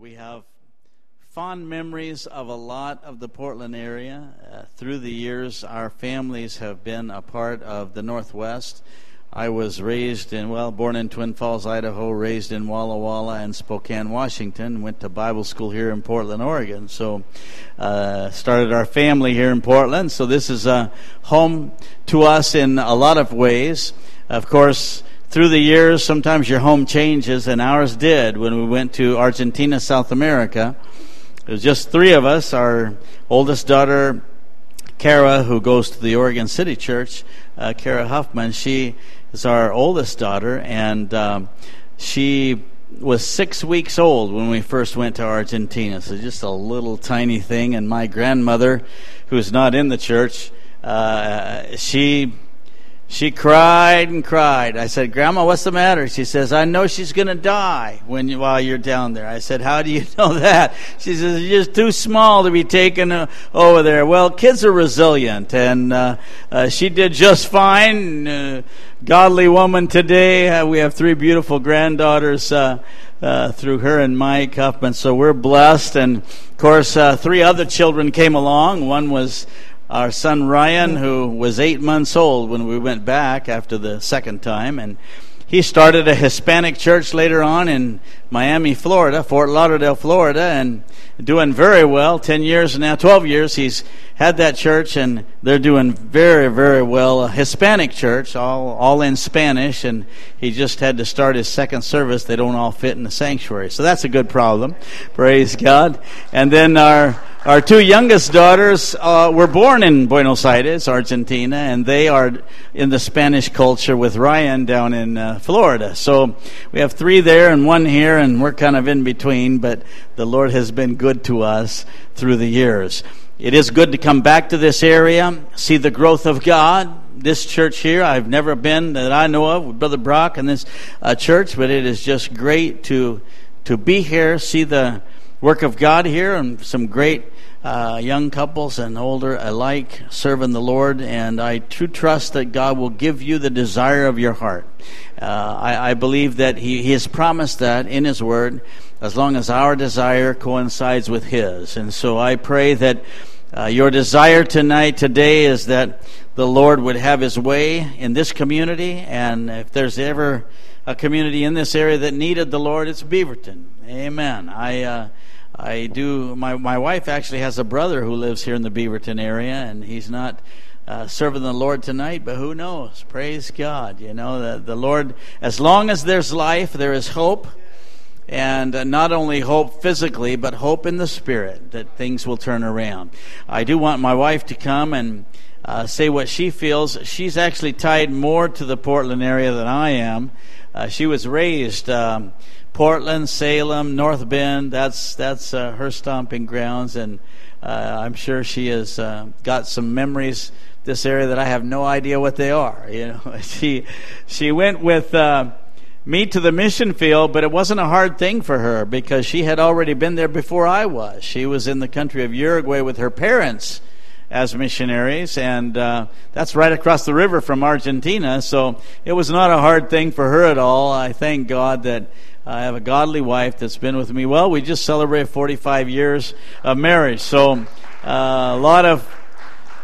We have fond memories of a lot of the Portland area. Uh, through the years, our families have been a part of the Northwest. I was raised in, well, born in Twin Falls, Idaho, raised in Walla Walla and Spokane, Washington, went to Bible school here in Portland, Oregon. So, uh, started our family here in Portland. So, this is a home to us in a lot of ways. Of course, through the years, sometimes your home changes, and ours did when we went to Argentina, South America. It was just three of us. Our oldest daughter, Kara, who goes to the Oregon City Church, uh, Kara Huffman, she is our oldest daughter, and um, she was six weeks old when we first went to Argentina. So just a little tiny thing. And my grandmother, who's not in the church, uh, she she cried and cried. I said, Grandma, what's the matter? She says, I know she's going to die when you, while you're down there. I said, How do you know that? She says, You're just too small to be taken uh, over there. Well, kids are resilient, and uh, uh, she did just fine. Uh, godly woman today. Uh, we have three beautiful granddaughters. Uh, through her and Mike Huffman, so we're blessed. And of course, three other children came along. One was our son Ryan, who was eight months old when we went back after the second time, and he started a Hispanic church later on in Miami, Florida, Fort Lauderdale, Florida, and doing very well. Ten years now, twelve years, he's had that church, and they're doing very, very well. A Hispanic church, all all in Spanish, and he just had to start his second service. They don't all fit in the sanctuary, so that's a good problem. Praise God. And then our our two youngest daughters uh, were born in Buenos Aires, Argentina, and they are in the Spanish culture with Ryan down in uh, Florida. So we have three there and one here, and we're kind of in between, but the Lord has been good to us through the years. It is good to come back to this area, see the growth of God. This church here, I've never been that I know of with Brother Brock and this uh, church, but it is just great to to be here, see the work of God here, and some great uh, young couples and older alike serving the Lord. And I do trust that God will give you the desire of your heart. Uh, I, I, believe that he, he has promised that in His Word, as long as our desire coincides with His. And so I pray that uh, your desire tonight, today, is that the Lord would have His way in this community. And if there's ever a community in this area that needed the Lord, it's Beaverton. Amen. I uh, I do. My my wife actually has a brother who lives here in the Beaverton area, and he's not. Uh, serving the Lord tonight, but who knows? Praise God. You know, the, the Lord, as long as there's life, there is hope. And uh, not only hope physically, but hope in the spirit that things will turn around. I do want my wife to come and uh, say what she feels. She's actually tied more to the Portland area than I am. Uh, she was raised. Um, Portland, Salem, North Bend. That's that's uh, her stomping grounds, and uh, I'm sure she has uh, got some memories this area that I have no idea what they are. You know, she she went with me to the mission field, but it wasn't a hard thing for her because she had already been there before I was. She was in the country of Uruguay with her parents as missionaries, and uh, that's right across the river from Argentina. So it was not a hard thing for her at all. I thank God that I have a godly wife that's been with me. Well, we just celebrated 45 years of marriage, so uh, a lot of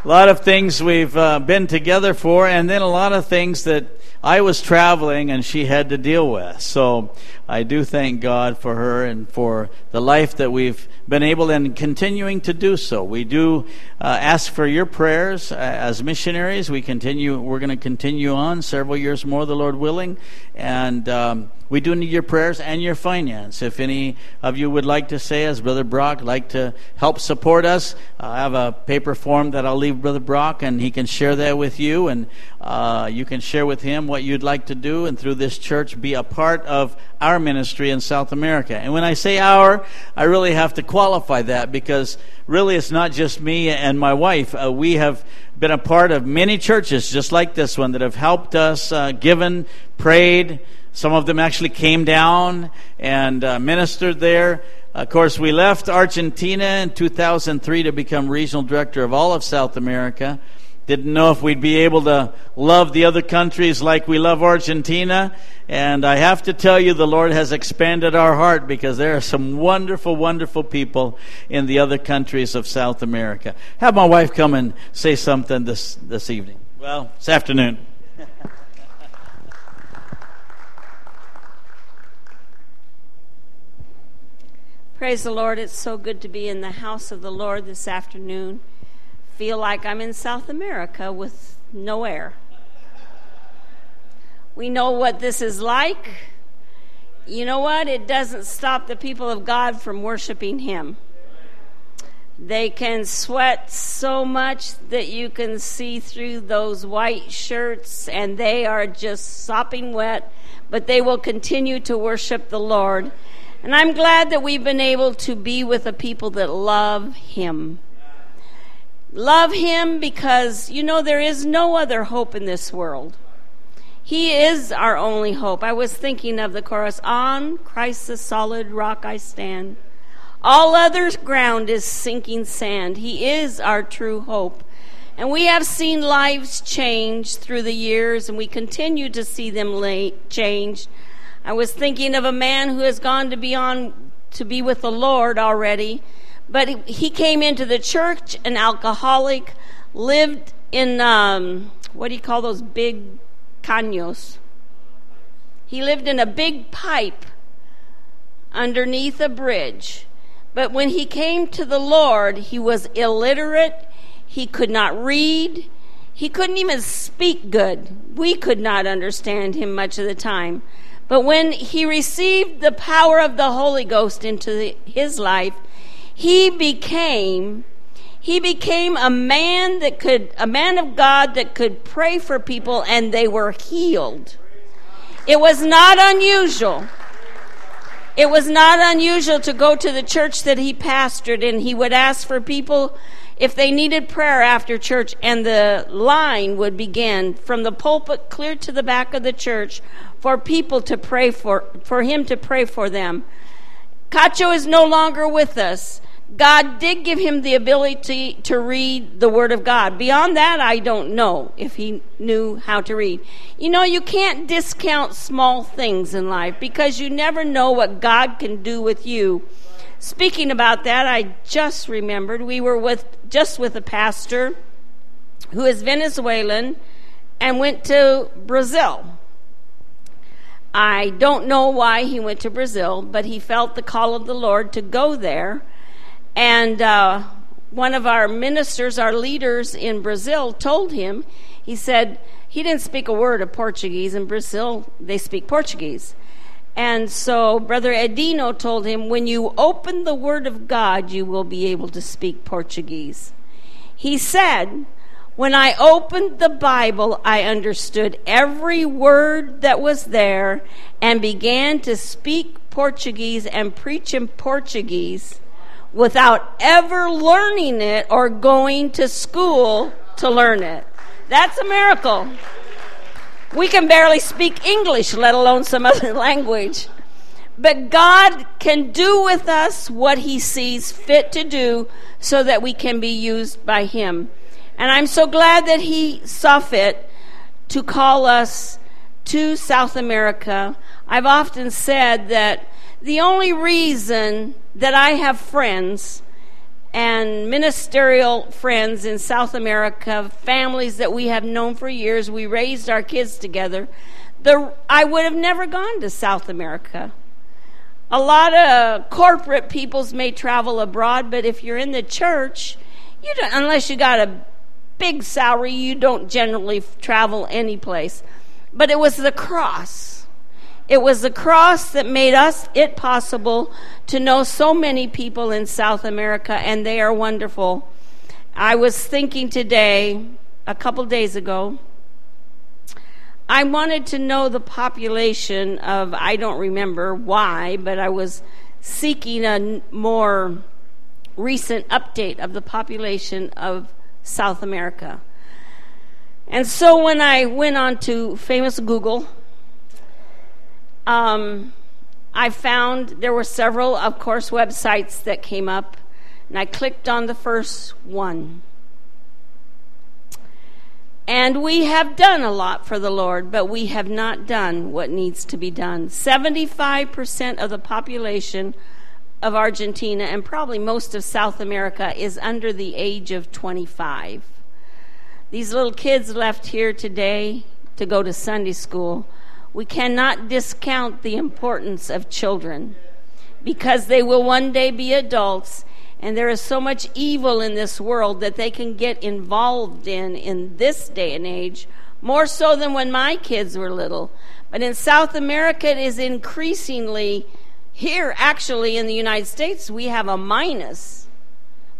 lot of things we've uh, been together for, and then a lot of things that I was traveling and she had to deal with. So I do thank God for her and for the life that we've been able and continuing to do so. We do uh, ask for your prayers uh, as missionaries. We continue. We're going to continue on several years more, the Lord willing, and. Um, we do need your prayers and your finance. If any of you would like to say, as Brother Brock, like to help support us, I have a paper form that I'll leave Brother Brock, and he can share that with you, and uh, you can share with him what you'd like to do, and through this church, be a part of our ministry in South America. And when I say our, I really have to qualify that because really it's not just me and my wife. Uh, we have been a part of many churches just like this one that have helped us, uh, given, prayed. Some of them actually came down and uh, ministered there. Of course, we left Argentina in 2003 to become regional director of all of South America. Didn't know if we'd be able to love the other countries like we love Argentina. And I have to tell you, the Lord has expanded our heart because there are some wonderful, wonderful people in the other countries of South America. Have my wife come and say something this, this evening. Well, this afternoon. Praise the Lord. It's so good to be in the house of the Lord this afternoon. Feel like I'm in South America with no air. We know what this is like. You know what? It doesn't stop the people of God from worshiping Him. They can sweat so much that you can see through those white shirts and they are just sopping wet, but they will continue to worship the Lord. And I'm glad that we've been able to be with a people that love Him. Love Him because, you know, there is no other hope in this world. He is our only hope. I was thinking of the chorus On Christ the solid rock I stand. All other ground is sinking sand. He is our true hope. And we have seen lives change through the years, and we continue to see them change I was thinking of a man who has gone to be on to be with the Lord already, but he came into the church an alcoholic, lived in um, what do you call those big caños? He lived in a big pipe underneath a bridge. But when he came to the Lord, he was illiterate. He could not read. He couldn't even speak good. We could not understand him much of the time. But when he received the power of the Holy Ghost into the, his life, he became he became a man that could a man of God that could pray for people and they were healed. It was not unusual. It was not unusual to go to the church that he pastored and he would ask for people if they needed prayer after church and the line would begin from the pulpit clear to the back of the church for people to pray for, for him to pray for them. Cacho is no longer with us. God did give him the ability to read the Word of God. Beyond that, I don't know if he knew how to read. You know, you can't discount small things in life because you never know what God can do with you. Speaking about that, I just remembered we were with just with a pastor who is Venezuelan and went to Brazil I don't know why he went to Brazil, but he felt the call of the Lord to go there. And uh, one of our ministers, our leaders in Brazil, told him, he said, he didn't speak a word of Portuguese. In Brazil, they speak Portuguese. And so Brother Edino told him, when you open the Word of God, you will be able to speak Portuguese. He said, when I opened the Bible, I understood every word that was there and began to speak Portuguese and preach in Portuguese without ever learning it or going to school to learn it. That's a miracle. We can barely speak English, let alone some other language. But God can do with us what He sees fit to do so that we can be used by Him. And I'm so glad that he saw fit to call us to South America. I've often said that the only reason that I have friends and ministerial friends in South America, families that we have known for years, we raised our kids together. The, I would have never gone to South America. A lot of corporate peoples may travel abroad, but if you're in the church, you don't, unless you got a big salary, you don't generally travel any place. But it was the cross. It was the cross that made us it possible to know so many people in South America, and they are wonderful. I was thinking today, a couple days ago, I wanted to know the population of, I don't remember why, but I was seeking a more recent update of the population of South America. And so when I went on to famous Google, um, I found there were several, of course, websites that came up, and I clicked on the first one. And we have done a lot for the Lord, but we have not done what needs to be done. 75% of the population of Argentina and probably most of South America is under the age of 25. These little kids left here today to go to Sunday school. We cannot discount the importance of children because they will one day be adults and there is so much evil in this world that they can get involved in in this day and age, more so than when my kids were little. But in South America, it is increasingly, here actually in the United States, we have a minus,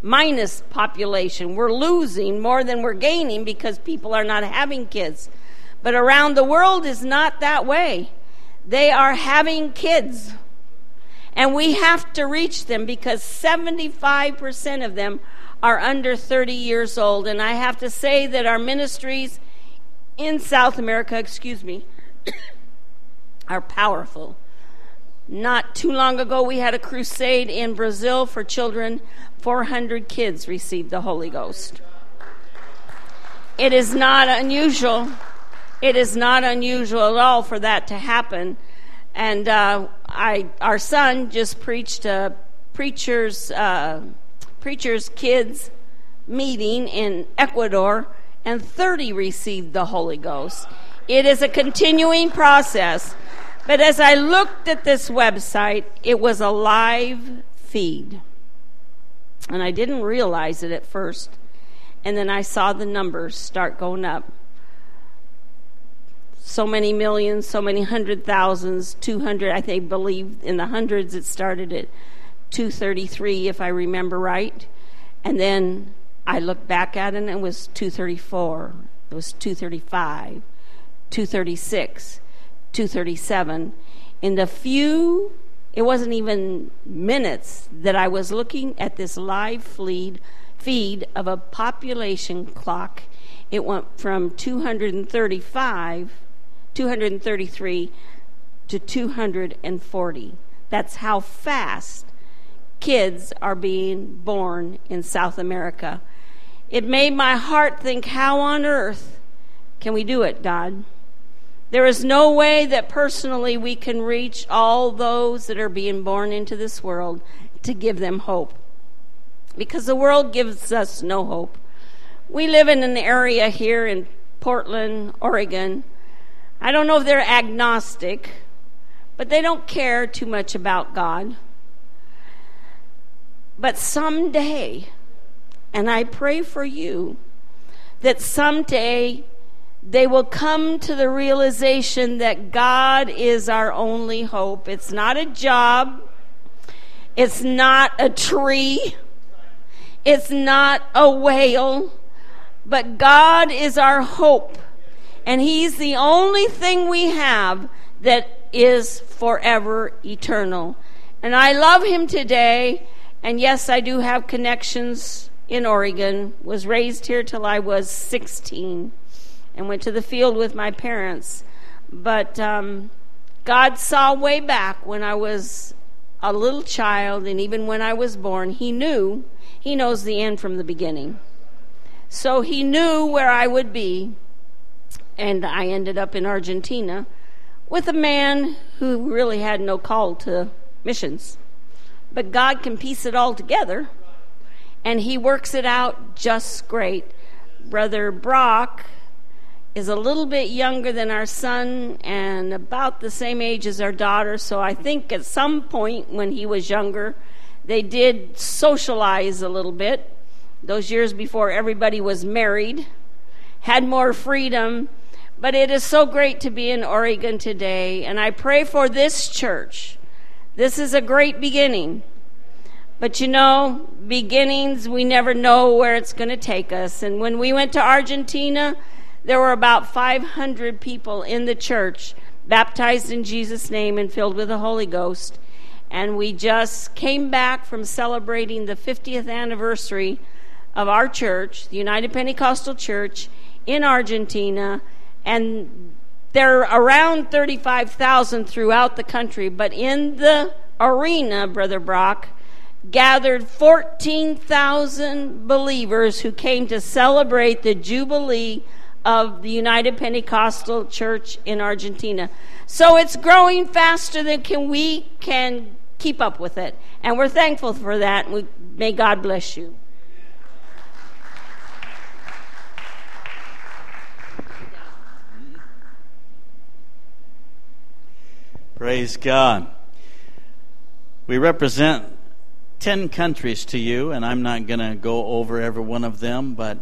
minus population. We're losing more than we're gaining because people are not having kids. But around the world is not that way. They are having kids. And we have to reach them because 75% of them are under 30 years old. And I have to say that our ministries in South America, excuse me, are powerful. Not too long ago, we had a crusade in Brazil for children. 400 kids received the Holy Ghost. It is not unusual. It is not unusual at all for that to happen. And uh, I, our son just preached a preacher's uh, preacher's kids meeting in Ecuador, and 30 received the Holy Ghost. It is a continuing process. But as I looked at this website, it was a live feed. And I didn't realize it at first. And then I saw the numbers start going up so many millions, so many hundred thousands, 200, I think, believe in the hundreds. It started at 233, if I remember right. And then I looked back at it and it was 234, it was 235, 236, 237. In the few, it wasn't even minutes that I was looking at this live feed, feed of a population clock, it went from 235 233 to 240. That's how fast kids are being born in South America. It made my heart think, how on earth can we do it, God? There is no way that personally we can reach all those that are being born into this world to give them hope. Because the world gives us no hope. We live in an area here in Portland, Oregon, I don't know if they're agnostic, but they don't care too much about God. But someday, and I pray for you, that someday they will come to the realization that God is our only hope. It's not a job, it's not a tree, it's not a whale, but God is our hope and He's the only thing we have that is forever eternal. And I love Him today. And yes, I do have connections in Oregon. Was raised here till I was 16 and went to the field with my parents. But um, God saw way back when I was a little child, and even when I was born, He knew. He knows the end from the beginning. So He knew where I would be and I ended up in Argentina with a man who really had no call to missions. But God can piece it all together, and He works it out just great. Brother Brock is a little bit younger than our son and about the same age as our daughter, so I think at some point when he was younger, they did socialize a little bit. Those years before everybody was married, had more freedom but it is so great to be in Oregon today, and I pray for this church. This is a great beginning. But you know, beginnings, we never know where it's going to take us. And when we went to Argentina, there were about 500 people in the church baptized in Jesus' name and filled with the Holy Ghost. And we just came back from celebrating the 50th anniversary of our church, the United Pentecostal Church in Argentina and there are around 35,000 throughout the country, but in the arena, Brother Brock, gathered 14,000 believers who came to celebrate the Jubilee of the United Pentecostal Church in Argentina. So it's growing faster than can we can keep up with it. And we're thankful for that. We, may God bless you. Praise God. We represent 10 countries to you, and I'm not going to go over every one of them, but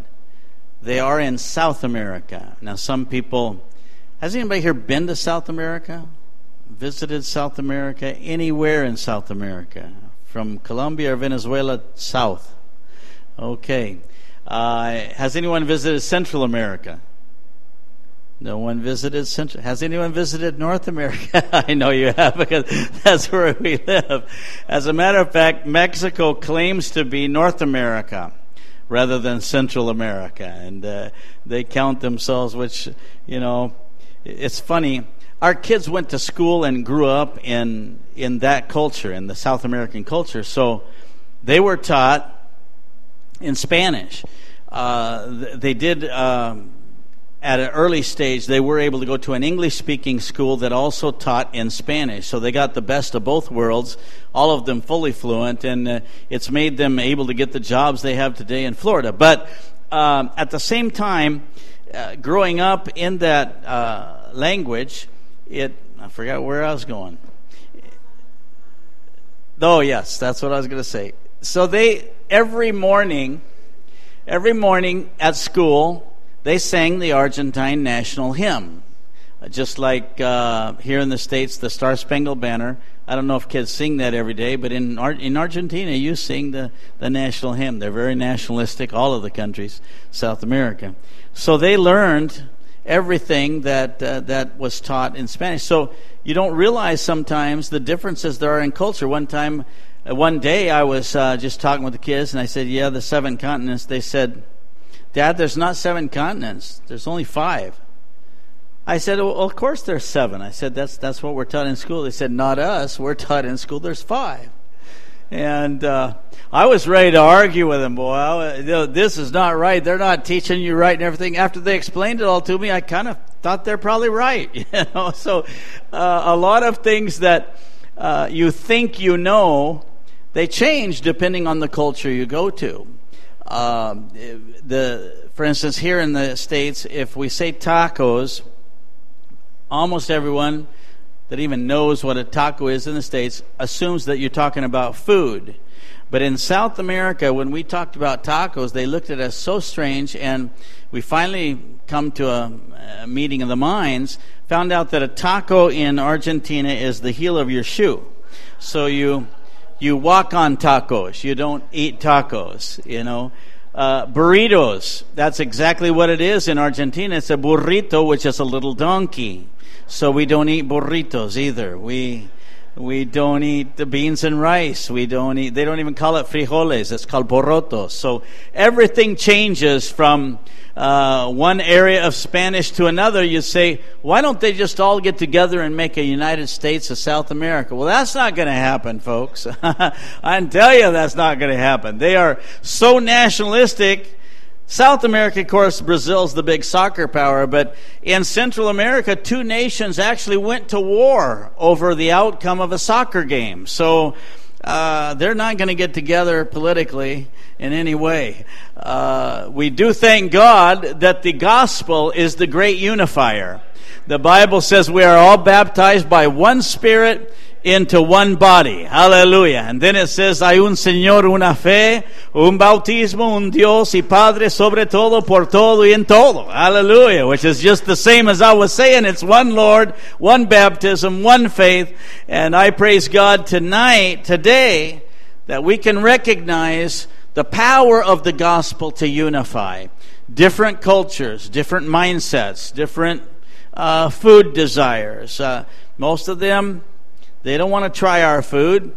they are in South America. Now, some people, has anybody here been to South America? Visited South America? Anywhere in South America? From Colombia or Venezuela south? Okay. Uh, has anyone visited Central America? No one visited Central. Has anyone visited North America? I know you have because that's where we live. As a matter of fact, Mexico claims to be North America rather than Central America, and uh, they count themselves. Which you know, it's funny. Our kids went to school and grew up in in that culture, in the South American culture. So they were taught in Spanish. Uh, they did. Um, at an early stage, they were able to go to an English speaking school that also taught in Spanish. So they got the best of both worlds, all of them fully fluent, and uh, it's made them able to get the jobs they have today in Florida. But um, at the same time, uh, growing up in that uh, language, it, I forgot where I was going. Oh, yes, that's what I was going to say. So they, every morning, every morning at school, they sang the Argentine national hymn. Uh, just like uh, here in the States, the Star Spangled Banner. I don't know if kids sing that every day, but in, Ar- in Argentina, you sing the, the national hymn. They're very nationalistic, all of the countries, South America. So they learned everything that, uh, that was taught in Spanish. So you don't realize sometimes the differences there are in culture. One time, uh, one day, I was uh, just talking with the kids, and I said, Yeah, the seven continents. They said, Dad, there's not seven continents. There's only five. I said, well, of course there's seven. I said, that's, that's what we're taught in school. They said, not us. We're taught in school there's five. And uh, I was ready to argue with them, boy. I, this is not right. They're not teaching you right and everything. After they explained it all to me, I kind of thought they're probably right. You know, so uh, a lot of things that uh, you think you know, they change depending on the culture you go to. Um, the, for instance, here in the States, if we say tacos, almost everyone that even knows what a taco is in the States assumes that you're talking about food. But in South America, when we talked about tacos, they looked at us so strange, and we finally come to a, a meeting of the minds, found out that a taco in Argentina is the heel of your shoe. So you you walk on tacos. You don't eat tacos, you know. Uh, burritos, that's exactly what it is in Argentina. It's a burrito, which is a little donkey. So we don't eat burritos either. We, we don't eat the beans and rice. We don't eat, they don't even call it frijoles. It's called porotos. So everything changes from uh, one area of Spanish to another, you say, why don't they just all get together and make a United States of South America? Well, that's not going to happen, folks. I can tell you that's not going to happen. They are so nationalistic. South America, of course, Brazil's the big soccer power, but in Central America, two nations actually went to war over the outcome of a soccer game. So uh, they're not going to get together politically in any way. Uh, we do thank God that the gospel is the great unifier. The Bible says we are all baptized by one Spirit into one body. Hallelujah. And then it says, hay un Señor, una fe, un bautismo, un Dios y Padre sobre todo, por todo y en todo. Hallelujah. Which is just the same as I was saying. It's one Lord, one baptism, one faith. And I praise God tonight, today, that we can recognize the power of the gospel to unify different cultures, different mindsets, different uh, food desires. Uh, most of them, they don't want to try our food.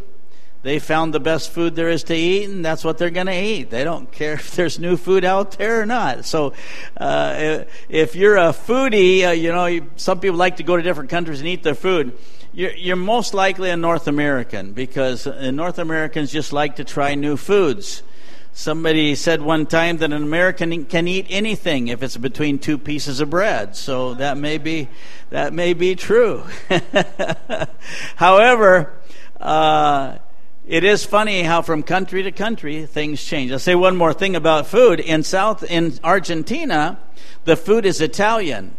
They found the best food there is to eat, and that's what they're going to eat. They don't care if there's new food out there or not. So, uh, if you're a foodie, uh, you know, some people like to go to different countries and eat their food. You're, you're most likely a North American because uh, North Americans just like to try new foods. Somebody said one time that an American can eat anything if it's between two pieces of bread. So that may be that may be true. However, uh, it is funny how from country to country things change. I'll say one more thing about food. In South in Argentina, the food is Italian.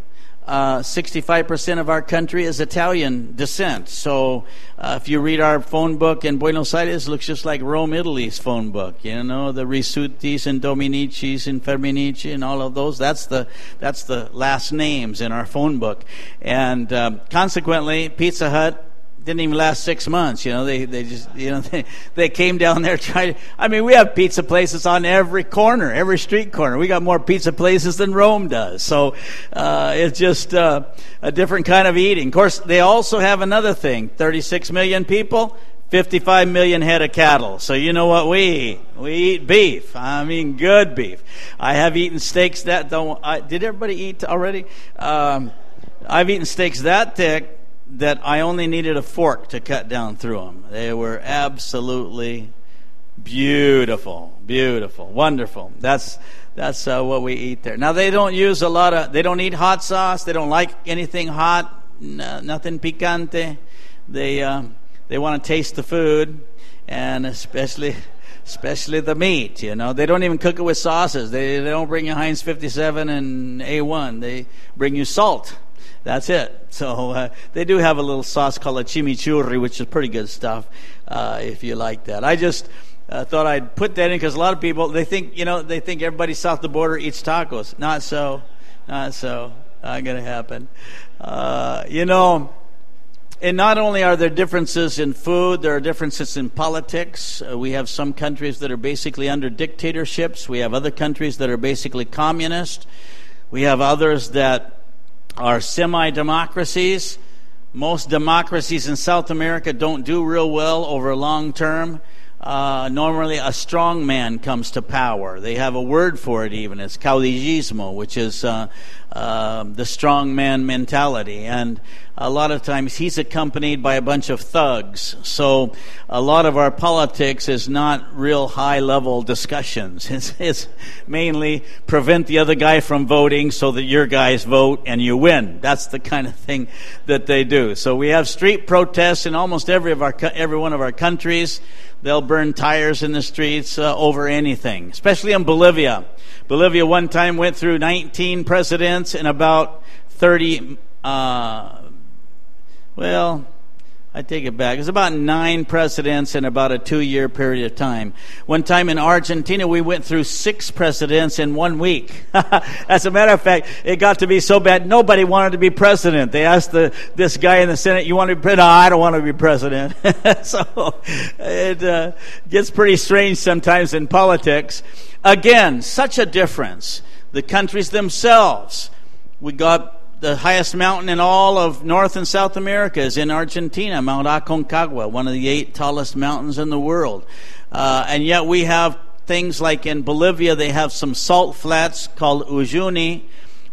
Uh, 65% of our country is Italian descent. So uh, if you read our phone book in Buenos Aires, it looks just like Rome, Italy's phone book. You know, the Risutis and Dominicis and Firminici and all of those. That's the, that's the last names in our phone book. And um, consequently, Pizza Hut didn't even last six months. You know, they, they just, you know, they, they came down there trying. I mean, we have pizza places on every corner, every street corner. We got more pizza places than Rome does. So, uh, it's just, uh, a different kind of eating. Of course, they also have another thing. 36 million people, 55 million head of cattle. So you know what we eat? We eat beef. I mean, good beef. I have eaten steaks that don't, I, did everybody eat already? Um, I've eaten steaks that thick that I only needed a fork to cut down through them. They were absolutely beautiful, beautiful, wonderful. That's that's uh, what we eat there. Now they don't use a lot of. They don't eat hot sauce. They don't like anything hot. No, nothing picante. They uh, they want to taste the food, and especially especially the meat. You know, they don't even cook it with sauces. They, they don't bring you Heinz 57 and A1. They bring you salt that's it. So uh, they do have a little sauce called a chimichurri, which is pretty good stuff uh, if you like that. I just uh, thought I'd put that in because a lot of people they think you know they think everybody south of the border eats tacos. Not so. Not so. Not to happen. Uh, you know. And not only are there differences in food, there are differences in politics. Uh, we have some countries that are basically under dictatorships. We have other countries that are basically communist. We have others that are semi democracies. Most democracies in South America don't do real well over long term. Uh, normally, a strong man comes to power. They have a word for it, even. It's caudillismo, which is uh, uh, the strong man mentality. And a lot of times he's accompanied by a bunch of thugs. So a lot of our politics is not real high level discussions. It's, it's, mainly prevent the other guy from voting so that your guys vote and you win. That's the kind of thing that they do. So we have street protests in almost every of our every one of our countries. They'll burn tires in the streets uh, over anything, especially in Bolivia. Bolivia one time went through 19 presidents and about 30 uh, well, I take it back. It's about nine presidents in about a two year period of time. One time in Argentina, we went through six presidents in one week. As a matter of fact, it got to be so bad, nobody wanted to be president. They asked the, this guy in the Senate, You want to be president? No, I don't want to be president. so it uh, gets pretty strange sometimes in politics. Again, such a difference. The countries themselves. We got the highest mountain in all of North and South America is in Argentina, Mount Aconcagua, one of the eight tallest mountains in the world. Uh, and yet we have things like in Bolivia, they have some salt flats called Uyuni,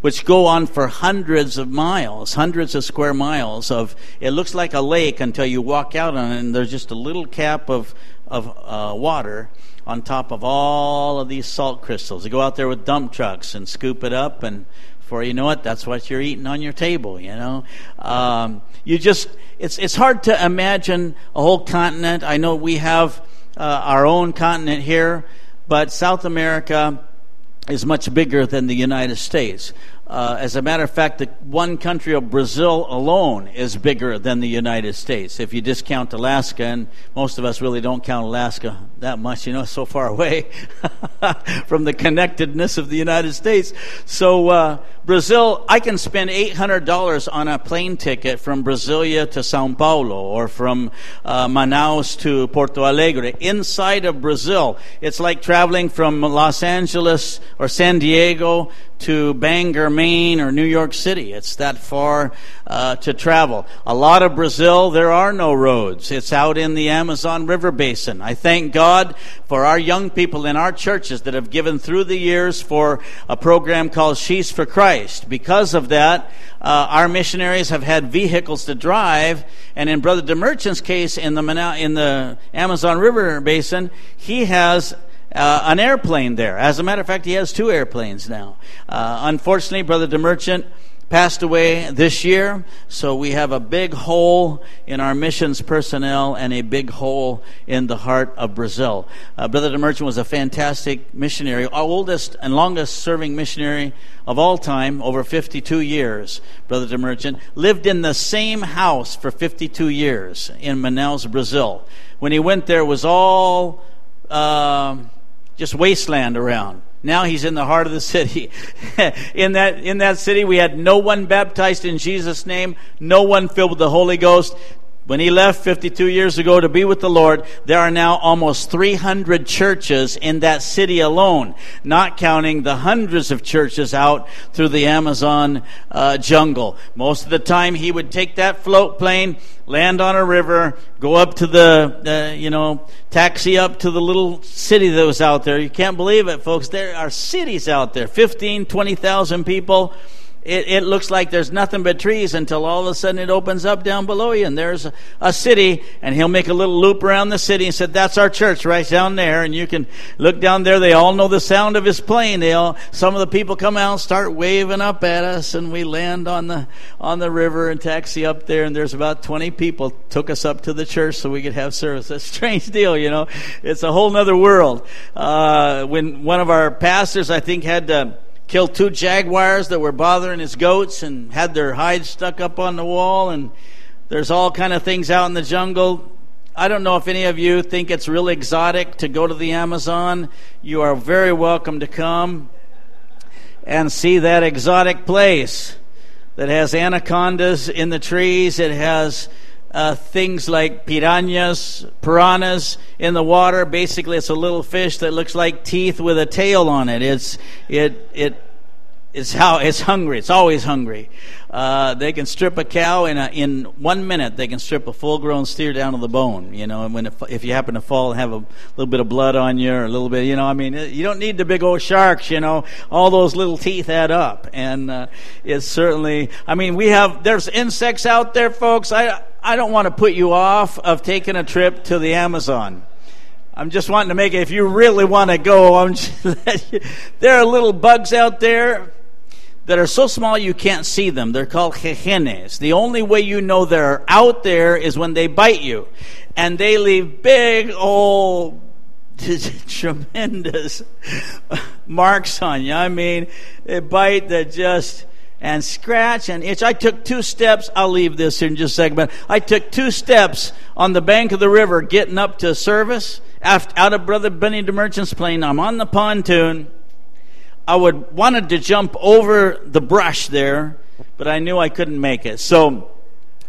which go on for hundreds of miles, hundreds of square miles of, it looks like a lake until you walk out on it and there's just a little cap of, of uh, water on top of all of these salt crystals. They go out there with dump trucks and scoop it up and for you know what that's what you're eating on your table you know? Um, you just it's it's hard to imagine a whole continent. I know we have uh, our own continent here but south america is much bigger than the united states uh, as a matter of fact, the one country of Brazil alone is bigger than the United States. If you discount Alaska, and most of us really don't count Alaska that much, you know, so far away from the connectedness of the United States. So, uh, Brazil, I can spend $800 on a plane ticket from Brasilia to Sao Paulo or from uh, Manaus to Porto Alegre. Inside of Brazil, it's like traveling from Los Angeles or San Diego to Bangor, Maine, or New York City. It's that far uh, to travel. A lot of Brazil, there are no roads. It's out in the Amazon River Basin. I thank God for our young people in our churches that have given through the years for a program called Sheaves for Christ. Because of that, uh, our missionaries have had vehicles to drive, and in Brother DeMerchant's case in the in the Amazon River Basin, he has uh, an airplane there. As a matter of fact, he has two airplanes now. Uh, unfortunately, Brother DeMerchant passed away this year, so we have a big hole in our missions personnel and a big hole in the heart of Brazil. Uh, Brother DeMerchant was a fantastic missionary, our oldest and longest serving missionary of all time, over 52 years. Brother DeMerchant lived in the same house for 52 years in Manaus, Brazil. When he went there, it was all uh, just wasteland around. Now he's in the heart of the city. in that in that city we had no one baptized in Jesus name, no one filled with the Holy Ghost. When he left 52 years ago to be with the Lord, there are now almost 300 churches in that city alone, not counting the hundreds of churches out through the Amazon uh, jungle. Most of the time, he would take that float plane, land on a river, go up to the, uh, you know, taxi up to the little city that was out there. You can't believe it, folks. There are cities out there, 15, 20,000 people it, it, looks like there's nothing but trees until all of a sudden it opens up down below you and there's a, a, city and he'll make a little loop around the city and said that's our church right down there and you can look down there they all know the sound of his plane they all some of the people come out and start waving up at us and we land on the on the river and taxi up there and there's about 20 people took us up to the church so we could have service. A strange deal you know? It's a whole nother world. Uh, when one of our pastors i think had to killed two jaguars that were bothering his goats and had their hides stuck up on the wall and there's all kind of things out in the jungle. I don't know if any of you think it's really exotic to go to the amazon. You are very welcome to come and see that exotic place that has anacondas in the trees. It has uh, things like piranhas, piranhas in the water. Basically, it's a little fish that looks like teeth with a tail on it. It's it it it's how it's hungry. It's always hungry. Uh, they can strip a cow in a, in one minute. They can strip a full-grown steer down to the bone. You know, and when it, if you happen to fall and have a little bit of blood on you or a little bit, you know, I mean, you don't need the big old sharks. You know, all those little teeth add up, and uh, it's certainly. I mean, we have there's insects out there, folks. I I don't want to put you off of taking a trip to the Amazon. I'm just wanting to make it, if you really want to go, just, there are little bugs out there that are so small you can't see them. They're called jejenes. The only way you know they're out there is when they bite you. And they leave big old tremendous marks on you. I mean, a bite that just and scratch and itch. I took two steps. I'll leave this in just a second, but I took two steps on the bank of the river getting up to service out of Brother Benny DeMerchant's plane. I'm on the pontoon. I would wanted to jump over the brush there, but I knew I couldn't make it. So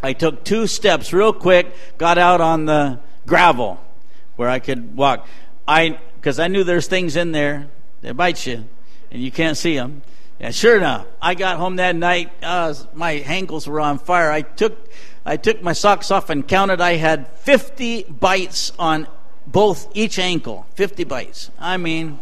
I took two steps real quick, got out on the gravel where I could walk. I because I knew there's things in there that bite you, and you can't see them. Yeah, sure enough, I got home that night. Uh, my ankles were on fire. I took, I took my socks off and counted. I had 50 bites on both each ankle. 50 bites. I mean,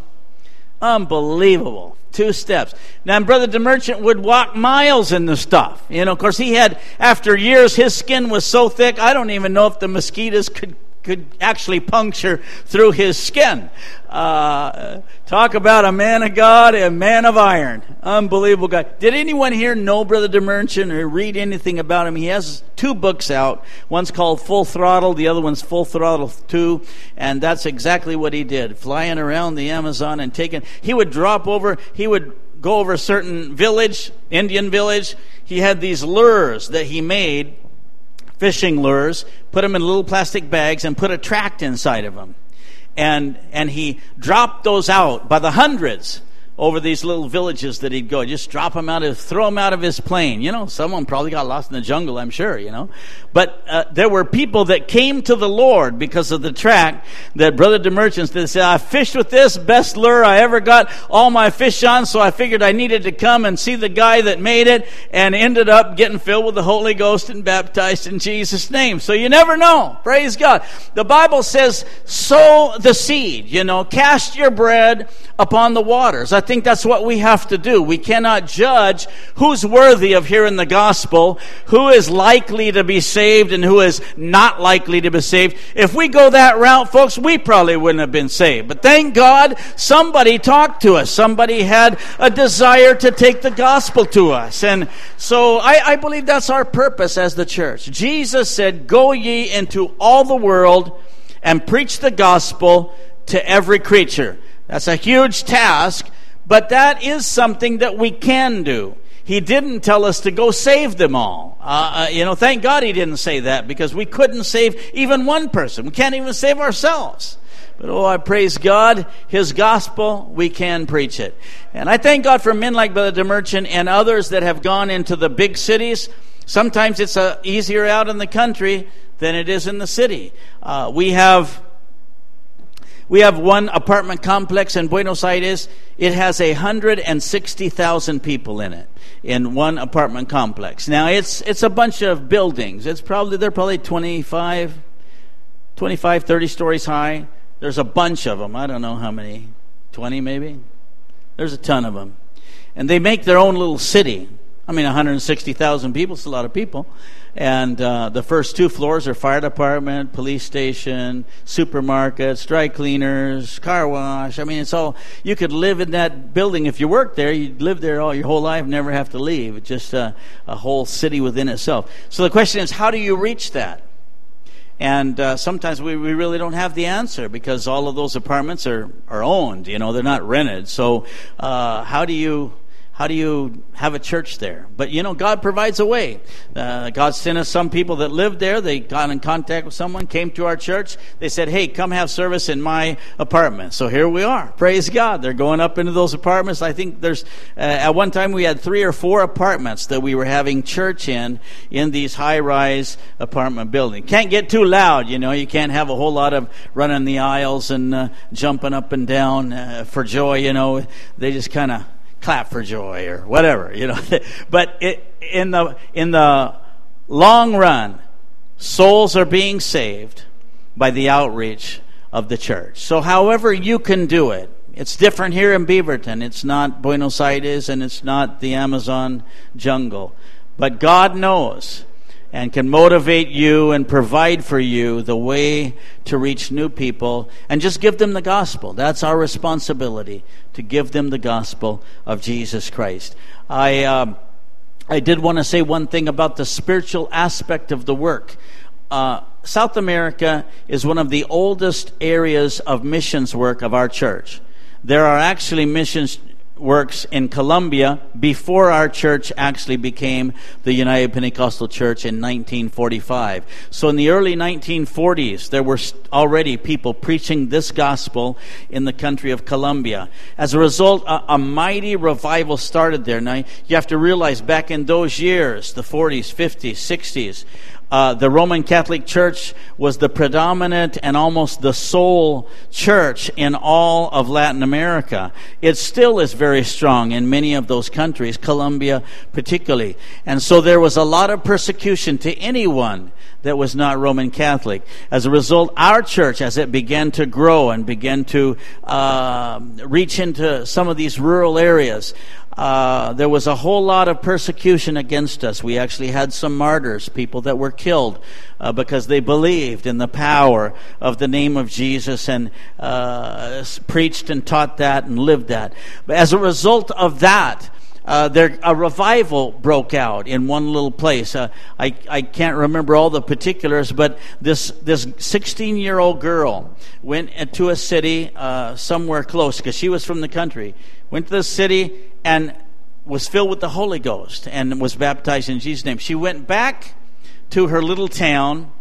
unbelievable. Two steps. Now, Brother DeMerchant would walk miles in the stuff. You know, of course, he had, after years, his skin was so thick, I don't even know if the mosquitoes could could actually puncture through his skin. Uh, talk about a man of God, a man of iron. Unbelievable guy. Did anyone here know Brother DeMerchant or read anything about him? He has two books out. One's called Full Throttle, the other one's Full Throttle 2, and that's exactly what he did. Flying around the Amazon and taking, he would drop over, he would go over a certain village, Indian village. He had these lures that he made fishing lures, put them in little plastic bags, and put a tract inside of them. And, and he dropped those out by the hundreds over these little villages that he'd go. Just drop them out of, throw him out of his plane. You know, someone probably got lost in the jungle, I'm sure, you know. But uh, there were people that came to the Lord because of the track that Brother DeMerchants did say, I fished with this, best lure I ever got all my fish on, so I figured I needed to come and see the guy that made it and ended up getting filled with the Holy Ghost and baptized in Jesus' name. So you never know. Praise God. The Bible says, sow the seed, you know, cast your bread upon the waters. I think that's what we have to do. We cannot judge who's worthy of hearing the gospel, who is likely to be saved, and who is not likely to be saved. If we go that route, folks, we probably wouldn't have been saved. But thank God somebody talked to us. Somebody had a desire to take the gospel to us. And so I, I believe that's our purpose as the church. Jesus said, Go ye into all the world and preach the gospel to every creature. That's a huge task, but that is something that we can do. He didn't tell us to go save them all. Uh, uh, you know, thank God he didn't say that because we couldn't save even one person. We can't even save ourselves. But oh, I praise God, His gospel, we can preach it. And I thank God for men like Brother DeMerchant and others that have gone into the big cities. Sometimes it's uh, easier out in the country than it is in the city. Uh, we have we have one apartment complex in Buenos Aires. It has 160,000 people in it in one apartment complex. Now it's it's a bunch of buildings. It's probably they're probably 25 25 30 stories high. There's a bunch of them. I don't know how many. 20 maybe. There's a ton of them. And they make their own little city. I mean 160,000 people, it's a lot of people. And uh, the first two floors are fire department, police station, supermarkets, dry cleaners, car wash. I mean, it's all, you could live in that building. If you worked there, you'd live there all your whole life, never have to leave. It's just a, a whole city within itself. So the question is, how do you reach that? And uh, sometimes we, we really don't have the answer because all of those apartments are, are owned, you know, they're not rented. So, uh, how do you how do you have a church there? But you know, God provides a way. Uh, God sent us some people that lived there. They got in contact with someone, came to our church. They said, Hey, come have service in my apartment. So here we are. Praise God. They're going up into those apartments. I think there's, uh, at one time we had three or four apartments that we were having church in, in these high rise apartment buildings. Can't get too loud, you know. You can't have a whole lot of running the aisles and uh, jumping up and down uh, for joy, you know. They just kind of clap for joy or whatever, you know. but it, in the in the long run, souls are being saved by the outreach of the church. So, however you can do it, it's different here in Beaverton. It's not Buenos Aires and it's not the Amazon jungle. But God knows and can motivate you and provide for you the way to reach new people and just give them the gospel. That's our responsibility to give them the gospel of Jesus Christ. I, uh, I did want to say one thing about the spiritual aspect of the work. Uh, South America is one of the oldest areas of missions work of our church. There are actually missions works in Colombia before our church actually became the United Pentecostal Church in 1945. So in the early 1940s, there were already people preaching this gospel in the country of Colombia. As a result, a, a mighty revival started there. Now, you have to realize back in those years, the 40s, 50s, 60s, uh, the Roman Catholic Church was the predominant and almost the sole church in all of Latin America. It still is very strong in many of those countries, Colombia particularly. And so there was a lot of persecution to anyone that was not Roman Catholic. As a result, our church, as it began to grow and began to uh, reach into some of these rural areas, uh, there was a whole lot of persecution against us. We actually had some martyrs, people that were killed uh, because they believed in the power of the name of Jesus and uh, preached and taught that and lived that. But as a result of that, uh, there a revival broke out in one little place. Uh, I I can't remember all the particulars, but this this 16 year old girl went to a city uh, somewhere close because she was from the country. Went to the city and was filled with the Holy Ghost and was baptized in Jesus' name. She went back to her little town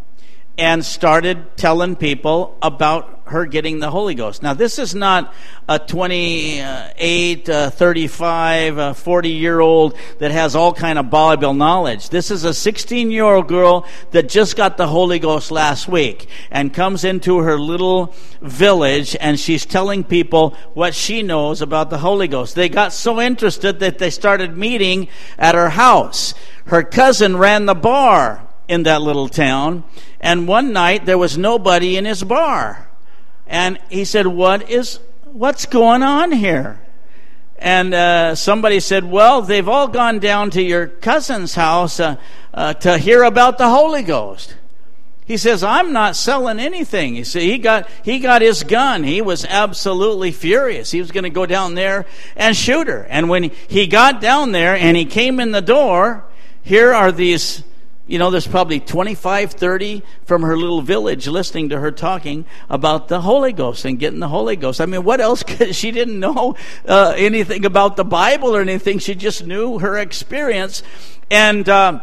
and started telling people about her getting the Holy Ghost. Now, this is not a 28, uh, 35, 40 year old that has all kind of Bible knowledge. This is a 16 year old girl that just got the Holy Ghost last week and comes into her little village and she's telling people what she knows about the Holy Ghost. They got so interested that they started meeting at her house. Her cousin ran the bar in that little town, and one night there was nobody in his bar. And he said, What is what's going on here? and uh, somebody said, Well, they've all gone down to your cousin's house uh, uh, to hear about the Holy Ghost. He says, I'm not selling anything. You see, he got, he got his gun. He was absolutely furious. He was going to go down there and shoot her. And when he got down there and he came in the door, here are these, you know, there's probably 25, 30 from her little village listening to her talking about the Holy Ghost and getting the Holy Ghost. I mean, what else could, she didn't know uh, anything about the Bible or anything. She just knew her experience. And, uh,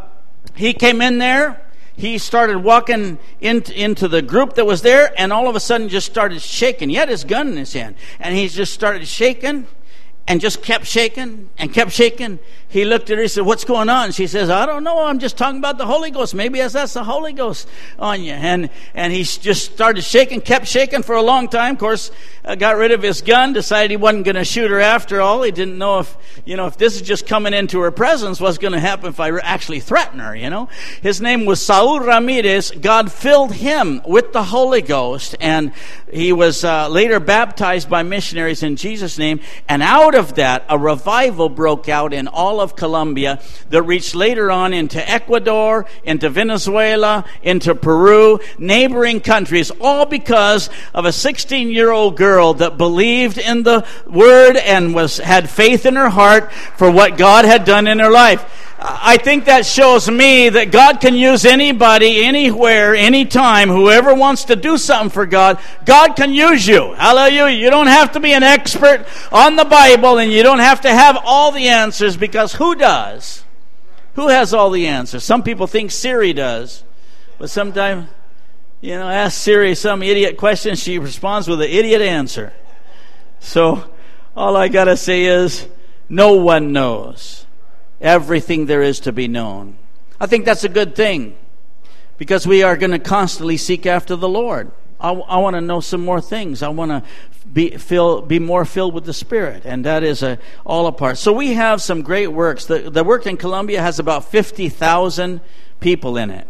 he came in there he started walking into, into the group that was there and all of a sudden just started shaking. He had his gun in his hand and he just started shaking and just kept shaking and kept shaking he looked at her. He said, "What's going on?" She says, "I don't know. I'm just talking about the Holy Ghost. Maybe as that's the Holy Ghost on you." And and he just started shaking, kept shaking for a long time. Of course, uh, got rid of his gun. Decided he wasn't going to shoot her after all. He didn't know if you know if this is just coming into her presence, what's going to happen if I actually threaten her. You know, his name was Saul Ramirez. God filled him with the Holy Ghost, and he was uh, later baptized by missionaries in Jesus' name. And out of that, a revival broke out in all of Colombia that reached later on into Ecuador, into Venezuela, into Peru, neighboring countries, all because of a 16 year old girl that believed in the word and was, had faith in her heart for what God had done in her life. I think that shows me that God can use anybody, anywhere, anytime, whoever wants to do something for God, God can use you. Hallelujah. You don't have to be an expert on the Bible and you don't have to have all the answers because who does? Who has all the answers? Some people think Siri does, but sometimes, you know, ask Siri some idiot question, she responds with an idiot answer. So, all I gotta say is, no one knows everything there is to be known. I think that's a good thing because we are going to constantly seek after the Lord. I, I want to know some more things. I want to be feel be more filled with the Spirit, and that is a, all a part. So we have some great works. The the work in Colombia has about fifty thousand people in it,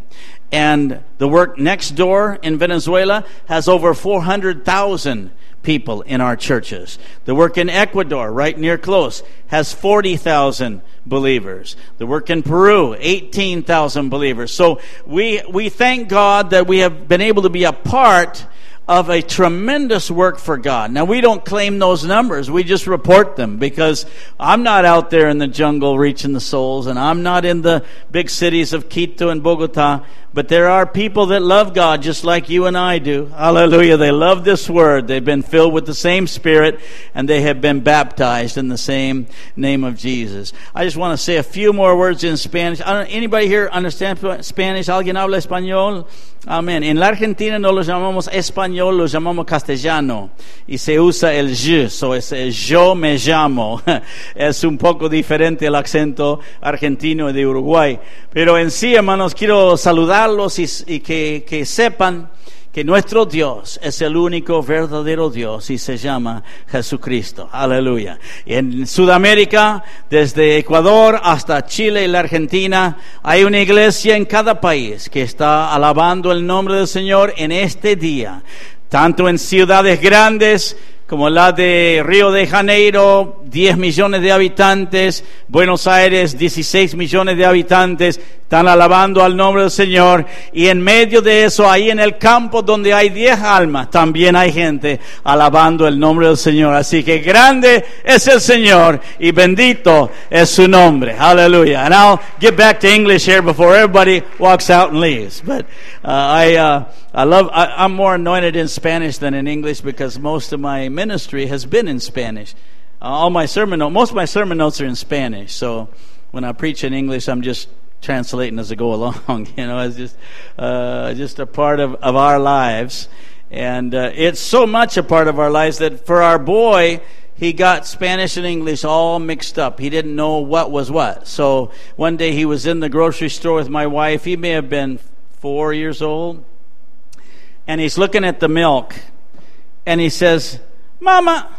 and the work next door in Venezuela has over four hundred thousand people in our churches. The work in Ecuador, right near close, has 40,000 believers. The work in Peru, 18,000 believers. So we, we thank God that we have been able to be a part of a tremendous work for God. Now, we don't claim those numbers, we just report them because I'm not out there in the jungle reaching the souls, and I'm not in the big cities of Quito and Bogota but there are people that love God just like you and I do. Hallelujah. They love this word. They've been filled with the same spirit and they have been baptized in the same name of Jesus. I just want to say a few more words in Spanish. Anybody here understand Spanish? ¿Alguien habla español? Amén. En la Argentina no lo llamamos español, lo llamamos castellano. Y se usa el je, so es yo me llamo. Es un poco diferente el acento argentino de Uruguay. Pero en sí, hermanos, quiero saludarlos y, que sepan que nuestro Dios es el único verdadero Dios y se llama Jesucristo. Aleluya. En Sudamérica, desde Ecuador hasta Chile y la Argentina, hay una iglesia en cada país que está alabando el nombre del Señor en este día. Tanto en ciudades grandes como la de Río de Janeiro, 10 millones de habitantes, Buenos Aires, 16 millones de habitantes, están alabando al nombre del Señor y en medio de eso, ahí en el campo donde hay 10 almas, también hay gente alabando el nombre del Señor. Así que grande es el Señor y bendito es su nombre. Hallelujah. And I'll get back to English here before everybody walks out and leaves. But uh, I, uh, I love, I, I'm more anointed in Spanish than in English because most of my ministry has been in Spanish. Uh, all my sermon notes, most of my sermon notes are in Spanish. So when I preach in English, I'm just translating as I go along. You know, it's just uh, just a part of, of our lives, and uh, it's so much a part of our lives that for our boy. He got Spanish and English all mixed up. He didn't know what was what. So one day he was in the grocery store with my wife. He may have been four years old. And he's looking at the milk. And he says, Mama,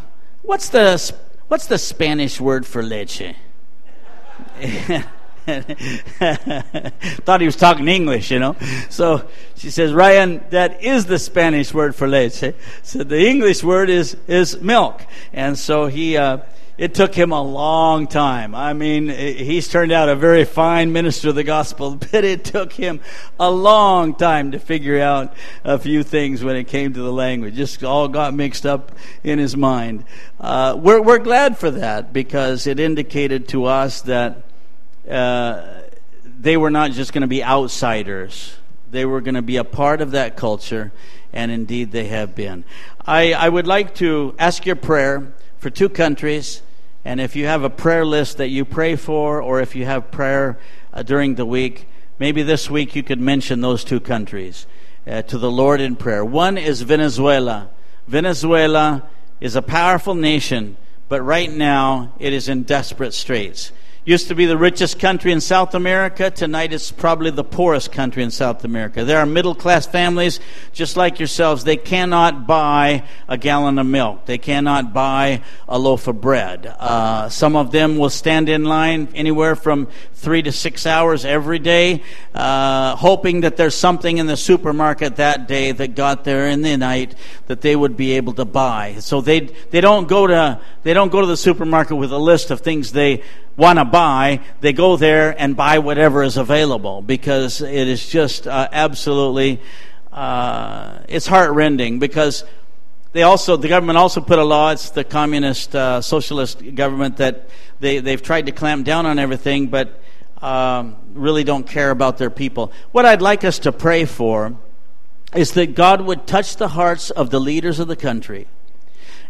what's the, what's the Spanish word for leche? Thought he was talking English, you know. So she says, Ryan, that is the Spanish word for leche. So the English word is, is milk. And so he, uh, It took him a long time. I mean, he's turned out a very fine minister of the gospel, but it took him a long time to figure out a few things when it came to the language. Just all got mixed up in his mind. Uh, we're, we're glad for that because it indicated to us that uh, they were not just going to be outsiders, they were going to be a part of that culture, and indeed they have been. I, I would like to ask your prayer for two countries. And if you have a prayer list that you pray for, or if you have prayer uh, during the week, maybe this week you could mention those two countries uh, to the Lord in prayer. One is Venezuela. Venezuela is a powerful nation, but right now it is in desperate straits used to be the richest country in South America. Tonight it's probably the poorest country in South America. There are middle class families just like yourselves. They cannot buy a gallon of milk. They cannot buy a loaf of bread. Uh, some of them will stand in line anywhere from three to six hours every day, uh, hoping that there's something in the supermarket that day that got there in the night that they would be able to buy. So they they don't go to they don't go to the supermarket with a list of things they want to buy, they go there and buy whatever is available because it is just uh, absolutely uh, it's heartrending because they also the government also put a law. It's the communist uh, socialist government that they they've tried to clamp down on everything, but um, really don't care about their people. What I'd like us to pray for is that God would touch the hearts of the leaders of the country,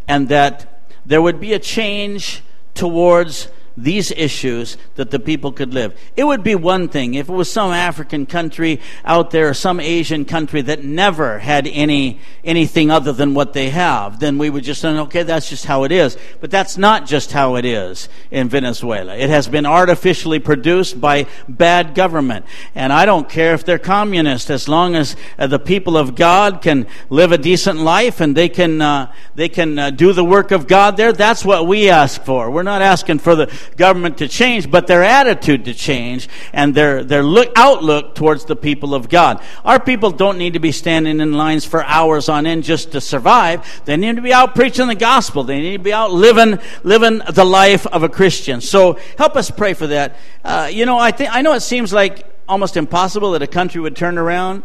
and that there would be a change towards these issues that the people could live. It would be one thing if it was some African country out there, some Asian country that never had any anything other than what they have. Then we would just say, okay, that's just how it is. But that's not just how it is in Venezuela. It has been artificially produced by bad government, and I don't care if they're communist, as long as uh, the people of God can live a decent life and they can uh, they can uh, do the work of God there. That's what we ask for. We're not asking for the government to change, but their attitude to change and their, their look, outlook towards the people of God. Our people don't need to be standing in lines for hours on end just to survive. They need to be out preaching the gospel. They need to be out living, living the life of a Christian. So help us pray for that. Uh, you know, I think, I know it seems like almost impossible that a country would turn around,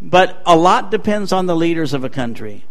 but a lot depends on the leaders of a country.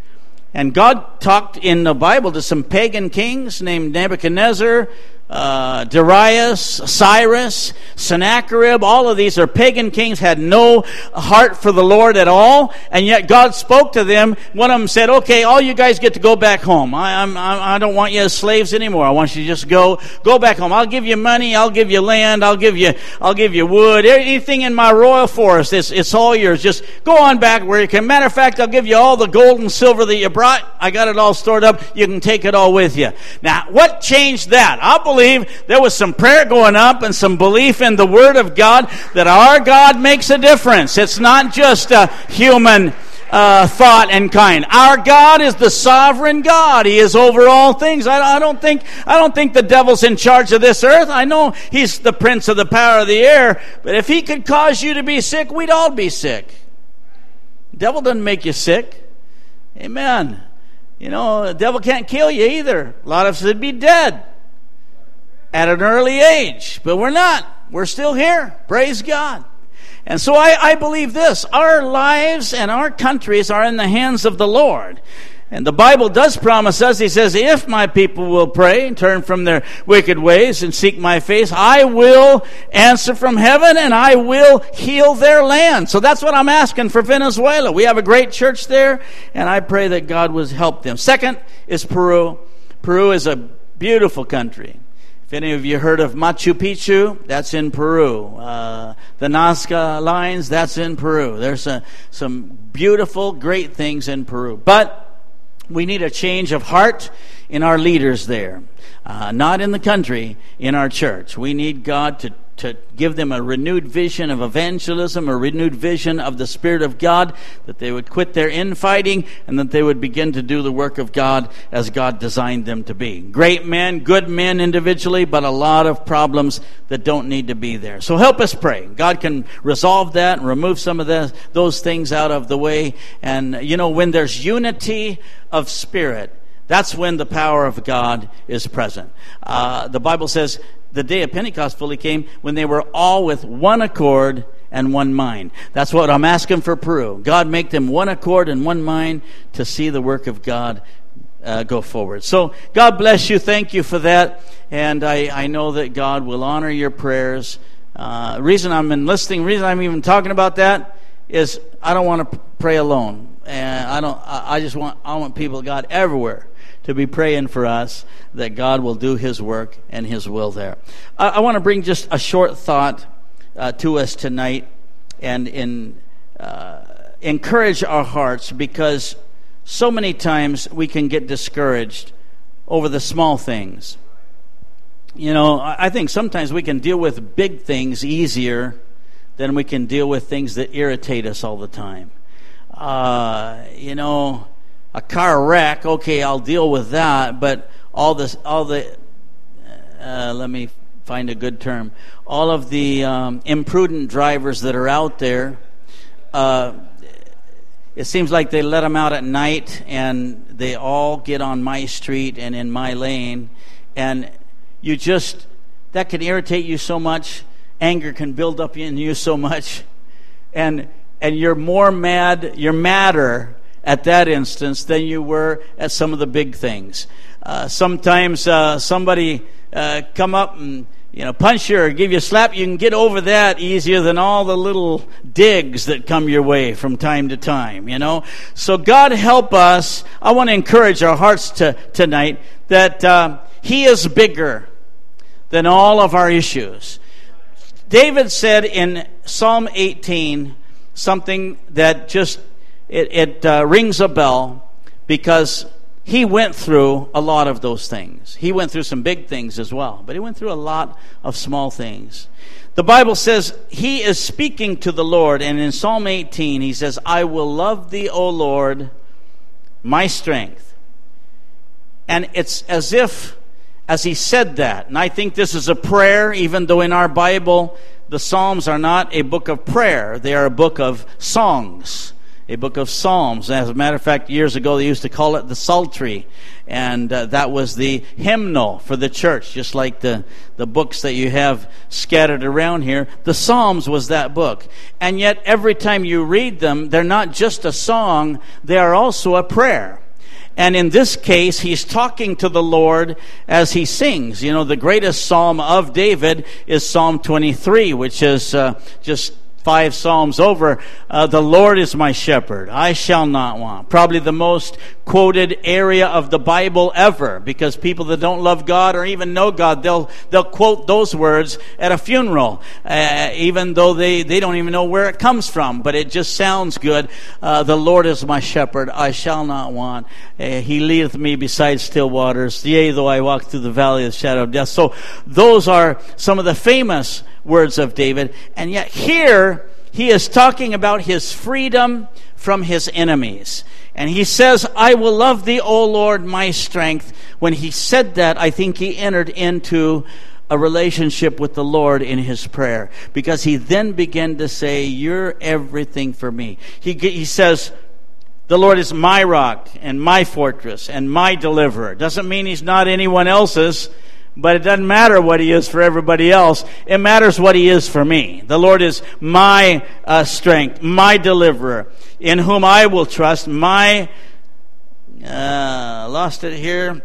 And God talked in the Bible to some pagan kings named Nebuchadnezzar, uh, Darius, Cyrus, Sennacherib, all of these are pagan kings, had no heart for the Lord at all, and yet God spoke to them. One of them said, okay, all you guys get to go back home. I, I'm, I don't want you as slaves anymore. I want you to just go, go back home. I'll give you money, I'll give you land, I'll give you, I'll give you wood, anything in my royal forest, it's, it's all yours. Just go on back where you can. Matter of fact, I'll give you all the gold and silver that you brought. I got it all stored up. You can take it all with you. Now, what changed that? I believe believe there was some prayer going up and some belief in the Word of God that our God makes a difference. It's not just a human uh, thought and kind. Our God is the sovereign God. He is over all things. I, I, don't think I don't think the devil's in charge of this earth. I know he's the prince of the power of the air, but if he could cause you to be sick, we'd all be sick. Devil doesn't make you sick. Amen. You know, the devil can't kill you either. A lot of us would be dead at an early age, but we're not. We're still here. Praise God. And so I, I, believe this our lives and our countries are in the hands of the Lord. And the Bible does promise us, He says, if my people will pray and turn from their wicked ways and seek my face, I will answer from heaven and I will heal their land. So that's what I'm asking for Venezuela. We have a great church there, and I pray that God will help them. Second is Peru. Peru is a beautiful country. If any of you heard of Machu Picchu, that's in Peru. Uh, the Nazca Lines, that's in Peru. There's a, some beautiful, great things in Peru. But we need a change of heart in our leaders there. Uh, not in the country, in our church. We need God to to give them a renewed vision of evangelism, a renewed vision of the Spirit of God, that they would quit their infighting and that they would begin to do the work of God as God designed them to be. Great men, good men individually, but a lot of problems that don't need to be there. So help us pray. God can resolve that and remove some of the, those things out of the way. And, you know, when there's unity of spirit, That's when the power of God is present. Uh, the Bible says the day of Pentecost fully came when they were all with one accord and one mind. That's what I'm asking for Peru. God make them one accord and one mind to see the work of God uh, go forward. So God bless you. Thank you for that. And I, I know that God will honor your prayers. Uh, reason I'm enlisting, reason I'm even talking about that is I don't want to pray alone. And I don't, I just want, I want people of God everywhere to be praying for us that God will do His work and His will there. I, I want to bring just a short thought uh, to us tonight and in, uh, encourage our hearts because so many times we can get discouraged over the small things. You know, I think sometimes we can deal with big things easier than we can deal with things that irritate us all the time. Uh, you know, a car wreck, okay, I'll deal with that, but all this, all the, uh, let me find a good term, all of the um, imprudent drivers that are out there, uh, it seems like they let them out at night and they all get on my street and in my lane, and you just, that can irritate you so much. Anger can build up in you so much. And, and you're more mad, you're madder at that instance than you were at some of the big things. Uh, sometimes uh, somebody uh, come up and you know punch you or give you a slap, you can get over that easier than all the little digs that come your way from time to time. You know, so God help us. I want to encourage our hearts to, tonight that uh, He is bigger than all of our issues. David said in Psalm 18 something that just it, it uh, rings a bell because he went through a lot of those things. He went through some big things as well, but he went through a lot of small things. The Bible says he is speaking to the Lord, and in Psalm 18, he says, I will love thee, O Lord, my strength. And it's as if, as he said that, and I think this is a prayer, even though in our Bible, the Psalms are not a book of prayer, they are a book of songs a book of Psalms. As a matter of fact, years ago they used to call it the Psaltery, and uh, that was the hymnal for the church, just like the, the books that you have scattered around here. The Psalms was that book. And yet, every time you read them, they're not just a song, they are also a prayer. And in this case, he's talking to the Lord as he sings. You know, the greatest psalm of David is Psalm 23, which is uh, just five Psalms over, uh, the Lord is my shepherd. I shall not want. Probably the most quoted area of the Bible ever because people that don't love God or even know God, they'll, they'll quote those words at a funeral, uh, even though they, they don't even know where it comes from, but it just sounds good. Uh, the Lord is my shepherd. I shall not want. Uh, he leadeth me beside still waters. Yea, though I walk through the valley of the shadow of death. So those are some of the famous words of David. And yet here, he is talking about his freedom from his enemies. And he says, I will love thee, O Lord, my strength. When he said that, I think he entered into a relationship with the Lord in his prayer because he then began to say, You're everything for me. He, he says, The Lord is my rock and my fortress and my deliverer. Doesn't mean he's not anyone else's. But it doesn't matter what he is for everybody else. It matters what he is for me. The Lord is my uh, strength, my deliverer, in whom I will trust, my, uh, lost it here,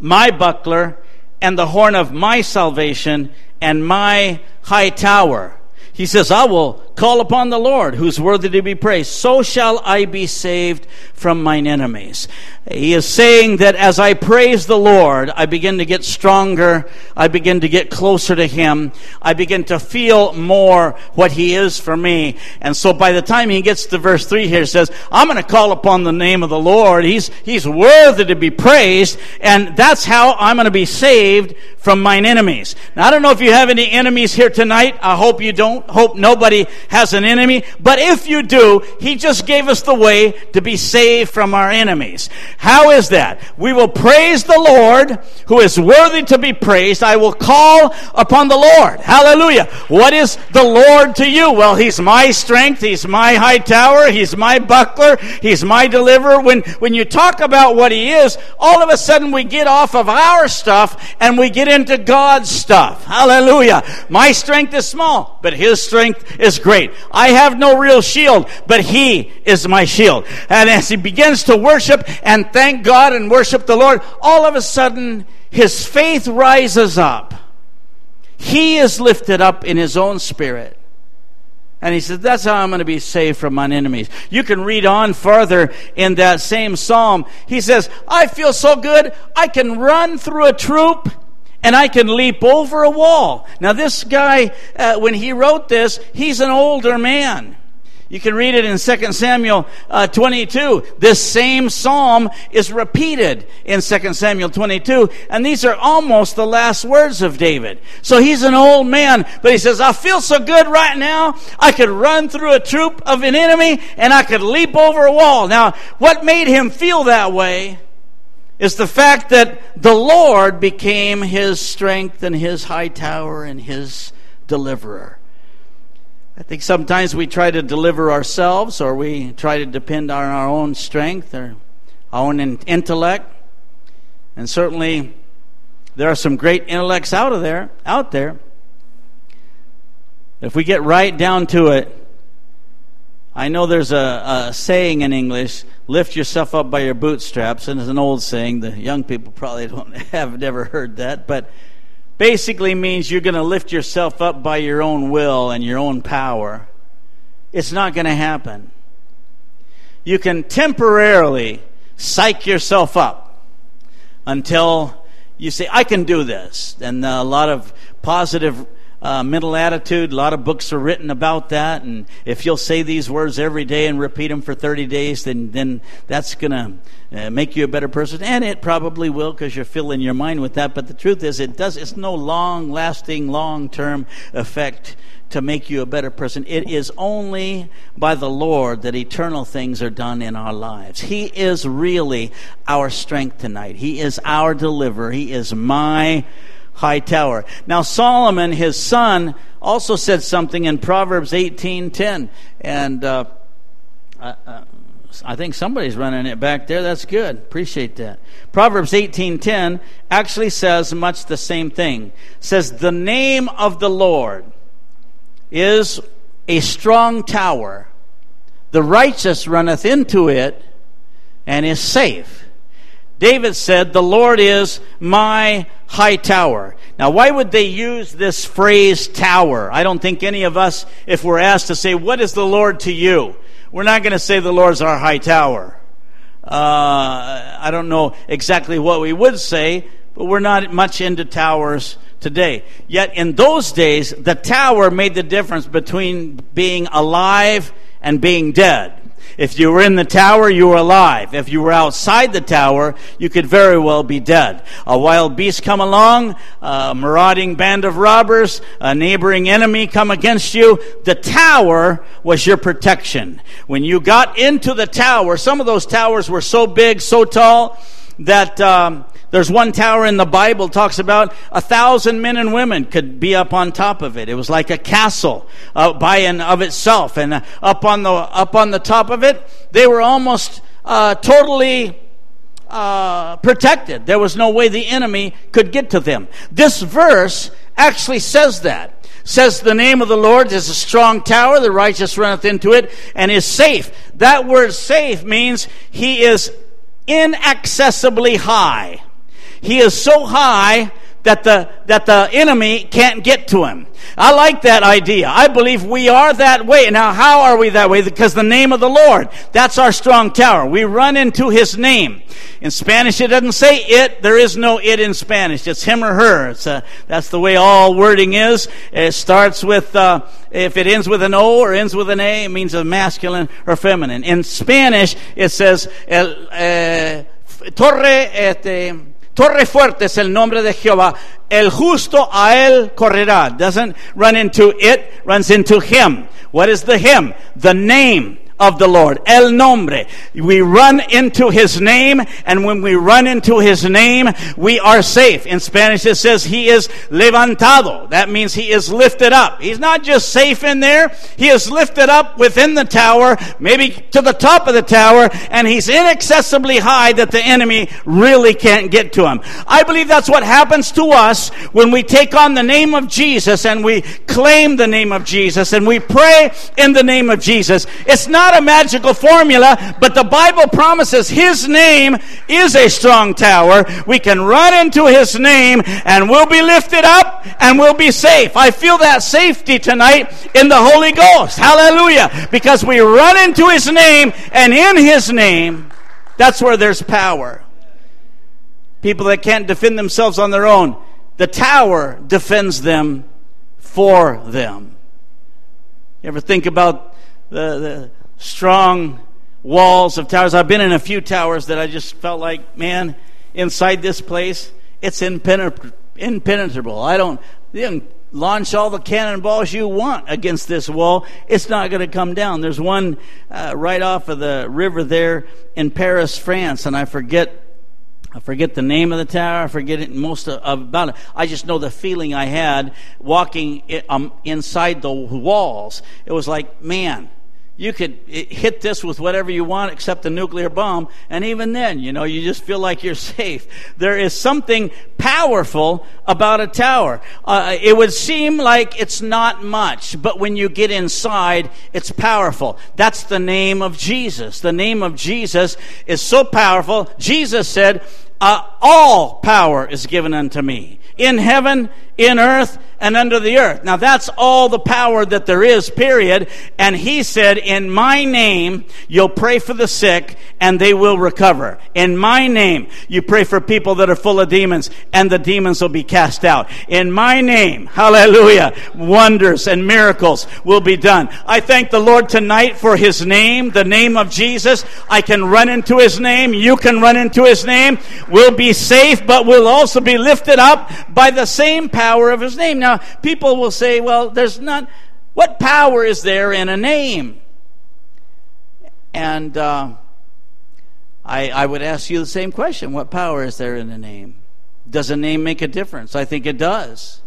my buckler, and the horn of my salvation, and my high tower. He says, I will call upon the Lord, who's worthy to be praised. So shall I be saved from mine enemies. He is saying that as I praise the Lord, I begin to get stronger. I begin to get closer to Him. I begin to feel more what He is for me. And so by the time he gets to verse 3 here, he says, I'm going to call upon the name of the Lord. He's, he's worthy to be praised. And that's how I'm going to be saved from mine enemies. Now, I don't know if you have any enemies here tonight. I hope you don't. Hope nobody has an enemy. But if you do, He just gave us the way to be saved from our enemies. How is that? We will praise the Lord who is worthy to be praised. I will call upon the Lord. Hallelujah. What is the Lord to you? Well, He's my strength. He's my high tower. He's my buckler. He's my deliverer. When, when you talk about what He is, all of a sudden we get off of our stuff and we get into God's stuff. Hallelujah. My strength is small, but His strength is great. I have no real shield, but He is my shield. And as he begins to worship and thank God and worship the Lord, all of a sudden his faith rises up. He is lifted up in his own spirit. And he says, That's how I'm going to be saved from my enemies. You can read on further in that same psalm. He says, I feel so good, I can run through a troop and I can leap over a wall. Now, this guy, uh, when he wrote this, he's an older man. You can read it in 2 Samuel uh, 22. This same psalm is repeated in 2 Samuel 22, and these are almost the last words of David. So he's an old man, but he says, I feel so good right now, I could run through a troop of an enemy, and I could leap over a wall. Now, what made him feel that way is the fact that the Lord became his strength and his high tower and his deliverer. I think sometimes we try to deliver ourselves or we try to depend on our own strength or our own intellect. And certainly there are some great intellects out of there, out there. If we get right down to it, I know there's a, a, saying in English, lift yourself up by your bootstraps, and it's an old saying. The young people probably don't have never heard that, but basically means you're going to lift yourself up by your own will and your own power. It's not going to happen. You can temporarily psych yourself up until you say, I can do this. And a lot of positive uh, mental attitude, a lot of books are written about that. And if you'll say these words every day and repeat them for 30 days, then, then that's going to uh, make you a better person, and it probably will because you're filling your mind with that. But the truth is, it does. It's no long-lasting, long-term effect to make you a better person. It is only by the Lord that eternal things are done in our lives. He is really our strength tonight. He is our deliverer. He is my high tower. Now Solomon, his son, also said something in Proverbs 18:10, and. Uh, uh, uh I think somebody's running it back there. That's good. Appreciate that. Proverbs 18:10 actually says much the same thing. It says the name of the Lord is a strong tower. The righteous runneth into it and is safe. David said, "The Lord is my high tower." Now, why would they use this phrase tower? I don't think any of us if we're asked to say, "What is the Lord to you?" We're not going to say the Lord's our high tower. Uh, I don't know exactly what we would say, but we're not much into towers today. Yet in those days, the tower made the difference between being alive and being dead. If you were in the tower, you were alive. If you were outside the tower, you could very well be dead. A wild beast come along, a marauding band of robbers, a neighboring enemy come against you. The tower was your protection. When you got into the tower, some of those towers were so big, so tall, that um, there's one tower in the Bible talks about a thousand men and women could be up on top of it. It was like a castle uh, by and of itself, and uh, up on the up on the top of it, they were almost uh, totally. Uh, protected. There was no way the enemy could get to them. This verse actually says that says the name of the Lord is a strong tower, the righteous runneth into it and is safe. That word safe means he is inaccessibly high. He is so high that the, that the enemy can't get to him. I like that idea. I believe we are that way. Now, how are we that way? Because the name of the Lord, that's our strong tower. We run into his name. In Spanish, it doesn't say it. There is no it in Spanish. It's him or her. It's, uh, that's the way all wording is. It starts with, uh, if it ends with an O or ends with an A, it means a masculine or feminine. In Spanish, it says, el, uh, torre, este, Torre fuerte es el nombre de Jehová. El justo a él correrá. Doesn't run into it, runs into him. What is the him? The name of the Lord. El nombre. We run into his name, and when we run into his name, we are safe. In Spanish, it says he is levantado. That means he is lifted up. He's not just safe in there, he is lifted up within the tower, maybe to the top of the tower, and he's inaccessibly high that the enemy really can't get to him. I believe that's what happens to us when we take on the name of Jesus and we claim the name of Jesus and we pray in the name of Jesus. It's not not a magical formula, but the Bible promises His name is a strong tower. We can run into His name and we'll be lifted up and we'll be safe. I feel that safety tonight in the Holy Ghost. Hallelujah. Because we run into His name and in His name, that's where there's power. People that can't defend themselves on their own, the tower defends them for them. You ever think about the, the strong walls of towers. I've been in a few towers that I just felt like, man, inside this place, it's impenetrable. I don't, you can launch all the cannonballs you want against this wall. It's not going to come down. There's one uh, right off of the river there in Paris, France, and I forget. I forget the name of the tower. I forget it most of, about it. I just know the feeling I had walking it, um, inside the walls. It was like, man, you could hit this with whatever you want except a nuclear bomb. And even then, you know, you just feel like you're safe. There is something powerful about a tower. Uh, it would seem like it's not much, but when you get inside, it's powerful. That's the name of Jesus. The name of Jesus is so powerful. Jesus said, uh, all power is given unto me in heaven, in earth, and under the earth. Now that's all the power that there is, period. And he said, in my name, you'll pray for the sick and they will recover. In my name, you pray for people that are full of demons and the demons will be cast out. In my name, hallelujah, wonders and miracles will be done. I thank the Lord tonight for his name, the name of Jesus. I can run into his name. You can run into his name. We'll be safe, but we'll also be lifted up by the same power of his name. Now, people will say, well, there's not, what power is there in a name? And uh, I, I would ask you the same question what power is there in a name? Does a name make a difference? I think it does.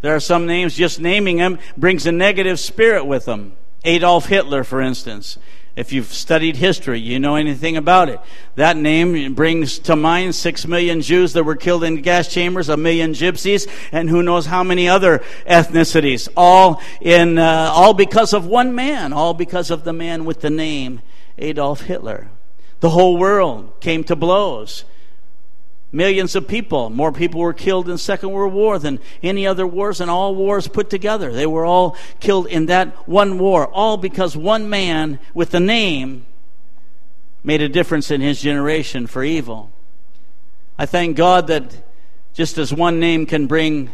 There are some names, just naming them brings a negative spirit with them. Adolf Hitler, for instance. If you've studied history, you know anything about it. That name brings to mind six million Jews that were killed in gas chambers, a million gypsies, and who knows how many other ethnicities. All in, uh, all because of one man, all because of the man with the name Adolf Hitler. The whole world came to blows Millions of people, more people were killed in the Second World War than any other wars and all wars put together. They were all killed in that one war, all because one man with a name made a difference in his generation for evil. I thank God that just as one name can bring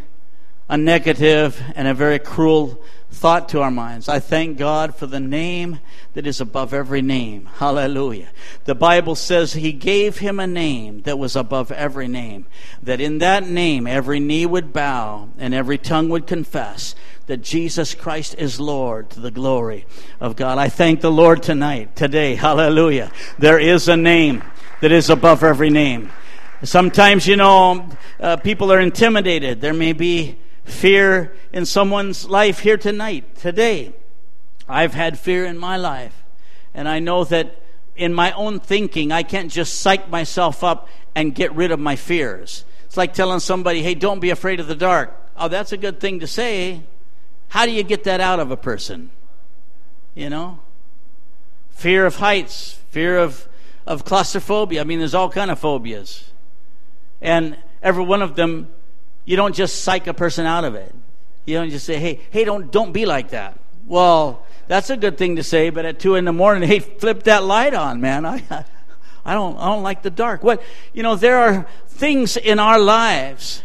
a negative and a very cruel thought to our minds. I thank God for the name that is above every name. Hallelujah. The Bible says He gave him a name that was above every name, that in that name every knee would bow and every tongue would confess that Jesus Christ is Lord to the glory of God. I thank the Lord tonight, today. Hallelujah. There is a name that is above every name. Sometimes, you know, uh, people are intimidated. There may be fear in someone's life here tonight, today. I've had fear in my life. And I know that in my own thinking, I can't just psych myself up and get rid of my fears. It's like telling somebody, hey, don't be afraid of the dark. Oh, that's a good thing to say. How do you get that out of a person? You know? Fear of heights, fear of, of claustrophobia. I mean, there's all kind of phobias. And every one of them you don't just psych a person out of it. You don't just say, hey, hey, don't, don't be like that. Well, that's a good thing to say, but at two in the morning, hey, flip that light on, man. I, I don't, I don't like the dark. What, you know, there are things in our lives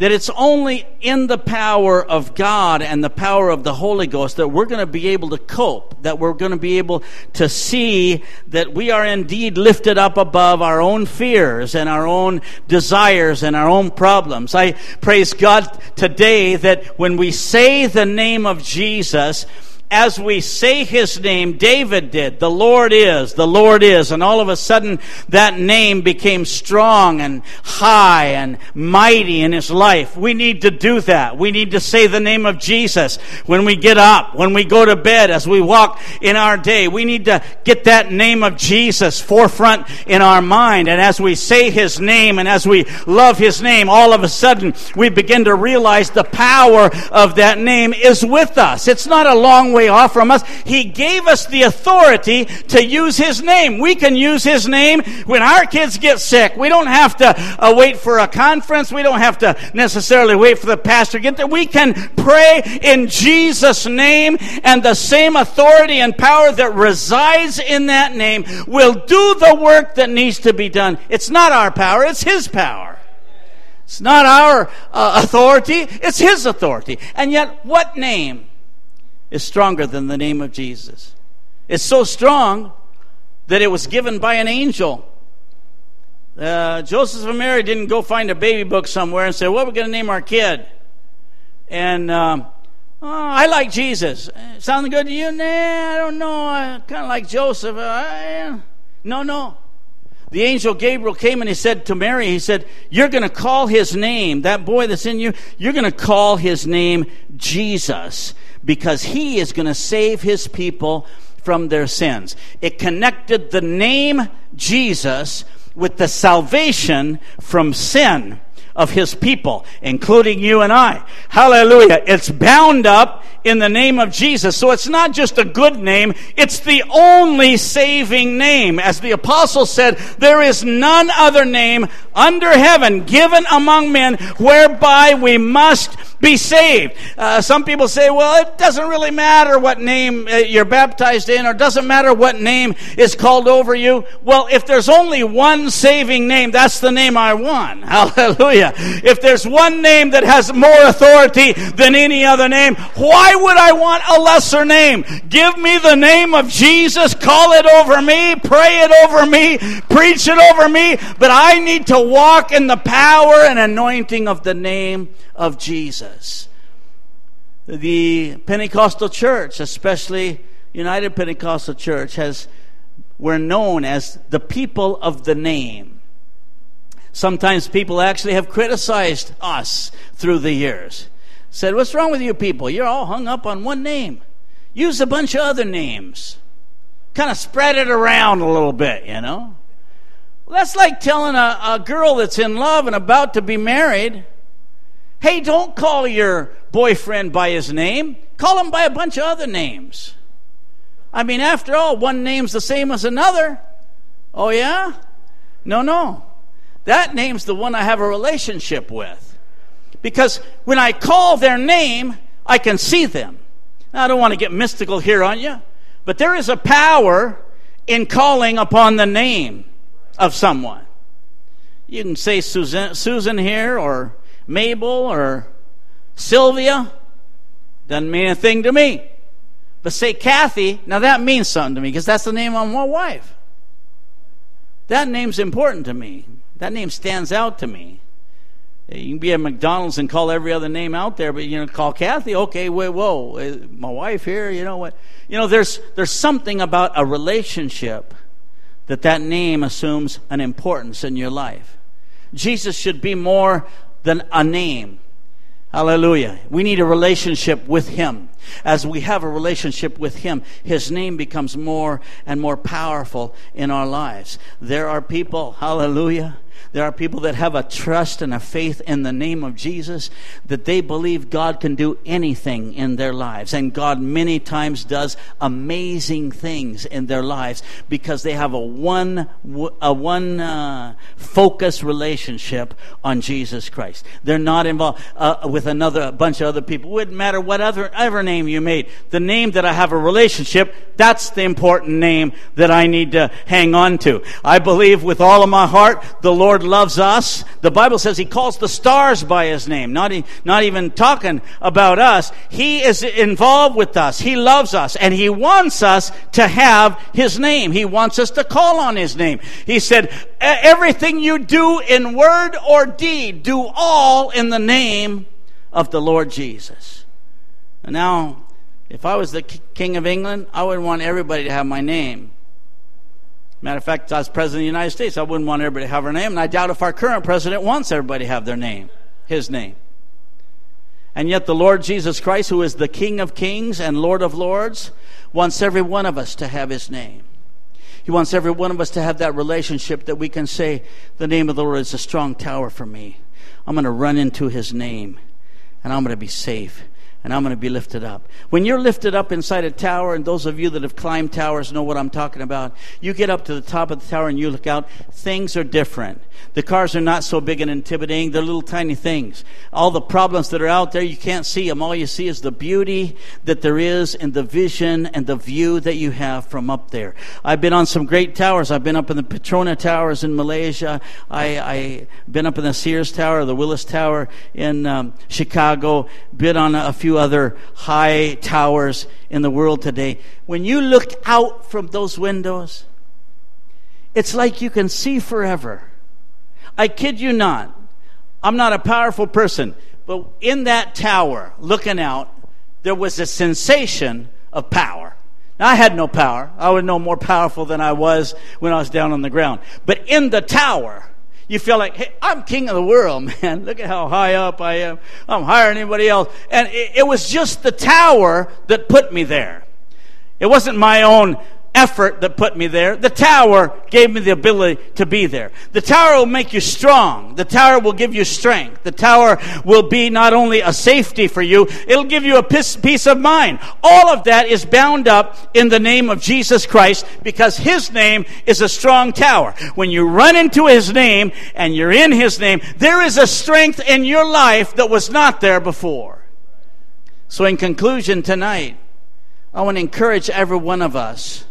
that it's only in the power of God and the power of the Holy Ghost that we're going to be able to cope, that we're going to be able to see that we are indeed lifted up above our own fears and our own desires and our own problems. I praise God today that when we say the name of Jesus, as we say his name, David did, the Lord is, the Lord is, and all of a sudden that name became strong and high and mighty in his life. We need to do that. We need to say the name of Jesus when we get up, when we go to bed, as we walk in our day. We need to get that name of Jesus forefront in our mind. And as we say his name and as we love his name, all of a sudden we begin to realize the power of that name is with us. It's not a long way way off from us. He gave us the authority to use His name. We can use His name when our kids get sick. We don't have to uh, wait for a conference. We don't have to necessarily wait for the pastor to get there. We can pray in Jesus' name and the same authority and power that resides in that name will do the work that needs to be done. It's not our power, it's His power. It's not our uh, authority, it's His authority. And yet, what name is stronger than the name of Jesus. It's so strong that it was given by an angel. Uh, Joseph and Mary didn't go find a baby book somewhere and say, What are we going to name our kid? And um, oh, I like Jesus. Sound good to you? Nah, I don't know. I kind of like Joseph. Uh, no, no. The angel Gabriel came and he said to Mary, He said, You're going to call his name, that boy that's in you, you're going to call his name Jesus because he is going to save his people from their sins. It connected the name Jesus with the salvation from sin of his people, including you and I. Hallelujah. It's bound up in the name of Jesus. So it's not just a good name, it's the only saving name. As the apostle said, there is none other name under heaven given among men whereby we must be saved. Uh, some people say, well, it doesn't really matter what name uh, you're baptized in, or doesn't matter what name is called over you. Well, if there's only one saving name, that's the name I want. Hallelujah. If there's one name that has more authority than any other name, why would I want a lesser name? Give me the name of Jesus, call it over me, pray it over me, preach it over me, but I need to walk in the power and anointing of the name of Jesus. The Pentecostal church, especially United Pentecostal Church, has we're known as the people of the name. Sometimes people actually have criticized us through the years. Said, What's wrong with you people? You're all hung up on one name. Use a bunch of other names. Kind of spread it around a little bit, you know? Well, that's like telling a, a girl that's in love and about to be married, Hey, don't call your boyfriend by his name. Call him by a bunch of other names. I mean, after all, one name's the same as another. Oh, yeah? No, no. That name's the one I have a relationship with. Because when I call their name, I can see them. Now, I don't want to get mystical here on you, but there is a power in calling upon the name of someone. You can say Susan, Susan here or Mabel or Sylvia, doesn't mean a thing to me. But say Kathy, now that means something to me because that's the name of my wife. That name's important to me. That name stands out to me. You can be at McDonald's and call every other name out there, but you know, call Kathy. Okay, wait, whoa, uh, my wife here. You know what? You know, there's there's something about a relationship that that name assumes an importance in your life. Jesus should be more than a name. Hallelujah. We need a relationship with Him. As we have a relationship with Him, His name becomes more and more powerful in our lives. There are people, hallelujah, there are people that have a trust and a faith in the name of Jesus that they believe God can do anything in their lives. And God many times does amazing things in their lives because they have a one, a one uh, focus relationship on Jesus Christ. They're not involved uh, with another bunch of other people. It wouldn't matter what other ever name you made. The name that I have a relationship, that's the important name that I need to hang on to. I believe with all of my heart the Lord Lord loves us. The Bible says He calls the stars by His name, not, not even talking about us. He is involved with us. He loves us, and He wants us to have His name. He wants us to call on His name. He said, Everything you do in word or deed, do all in the name of the Lord Jesus. And now, if I was the King of England, I would want everybody to have my name. Matter of fact, as President of the United States, I wouldn't want everybody to have her name, and I doubt if our current president wants everybody to have their name, his name. And yet, the Lord Jesus Christ, who is the King of kings and Lord of lords, wants every one of us to have his name. He wants every one of us to have that relationship that we can say, The name of the Lord is a strong tower for me. I'm going to run into his name, and I'm going to be safe and I'm going to be lifted up. When you're lifted up inside a tower, and those of you that have climbed towers know what I'm talking about, you get up to the top of the tower and you look out, things are different. The cars are not so big and intimidating, they're little tiny things. All the problems that are out there, you can't see them. All you see is the beauty that there is in the vision and the view that you have from up there. I've been on some great towers. I've been up in the Petronas Towers in Malaysia. I, I been up in the Sears Tower, the Willis Tower in um, Chicago. Been on a few other high towers in the world today. When you look out from those windows, it's like you can see forever. I kid you not. I'm not a powerful person, but in that tower, looking out, there was a sensation of power. Now, I had no power. I was no more powerful than I was when I was down on the ground. But in the tower, you feel like, hey, I'm king of the world, man. Look at how high up I am. I'm higher than anybody else. And it, it was just the tower that put me there. It wasn't my own effort that put me there. The tower gave me the ability to be there. The tower will make you strong. The tower will give you strength. The tower will be not only a safety for you, it'll give you a peace of mind. All of that is bound up in the name of Jesus Christ because His name is a strong tower. When you run into His name and you're in His name, there is a strength in your life that was not there before. So in conclusion tonight, I want to encourage every one of us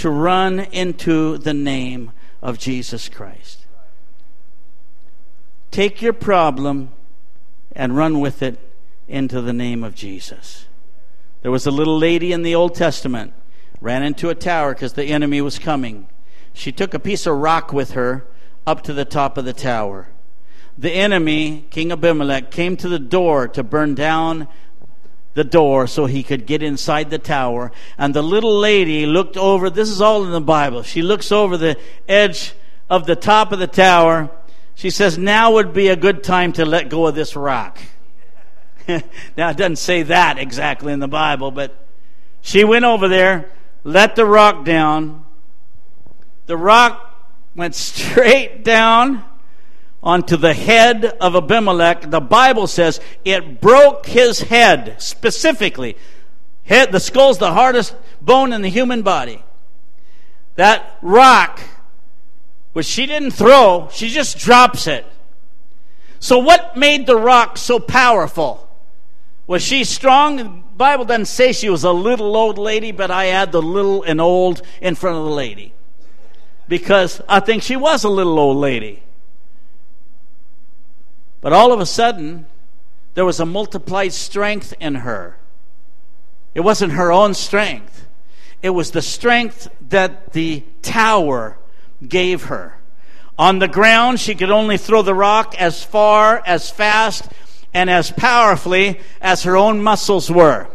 to run into the name of Jesus Christ. Take your problem and run with it into the name of Jesus. There was a little lady in the Old Testament, ran into a tower because the enemy was coming. She took a piece of rock with her up to the top of the tower. The enemy, King Abimelech, came to the door to burn down the door so he could get inside the tower. And the little lady looked over, this is all in the Bible. She looks over the edge of the top of the tower. She says, Now would be a good time to let go of this rock. now, it doesn't say that exactly in the Bible, but she went over there, let the rock down. The rock went straight down onto the head of Abimelech, the Bible says it broke his head specifically. Head, the skull's the hardest bone in the human body. That rock, which she didn't throw, she just drops it. So, what made the rock so powerful? Was she strong? The Bible doesn't say she was a little old lady, but I add the little and old in front of the lady. Because I think she was a little old lady. But all of a sudden, there was a multiplied strength in her. It wasn't her own strength, it was the strength that the tower gave her. On the ground, she could only throw the rock as far, as fast, and as powerfully as her own muscles were.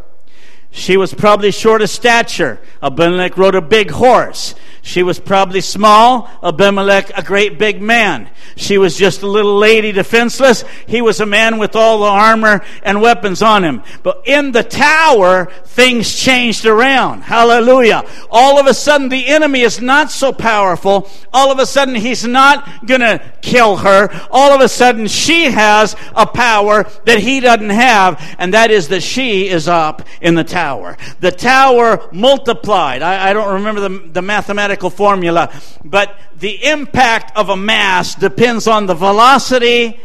She was probably short of stature. Abimelech rode a big horse. She was probably small, Abimelech a great big man. She was just a little lady defenseless. He was a man with all the armor and weapons on him. But in the tower, things changed around. Hallelujah. All of a sudden, the enemy is not so powerful. All of a sudden, he's not gonna kill her. All of a sudden, she has a power that he doesn't have, and that is that she is up in the tower. The tower multiplied. I, I don't remember the, the mathematical mathematical formula, but the impact of a mass depends on the velocity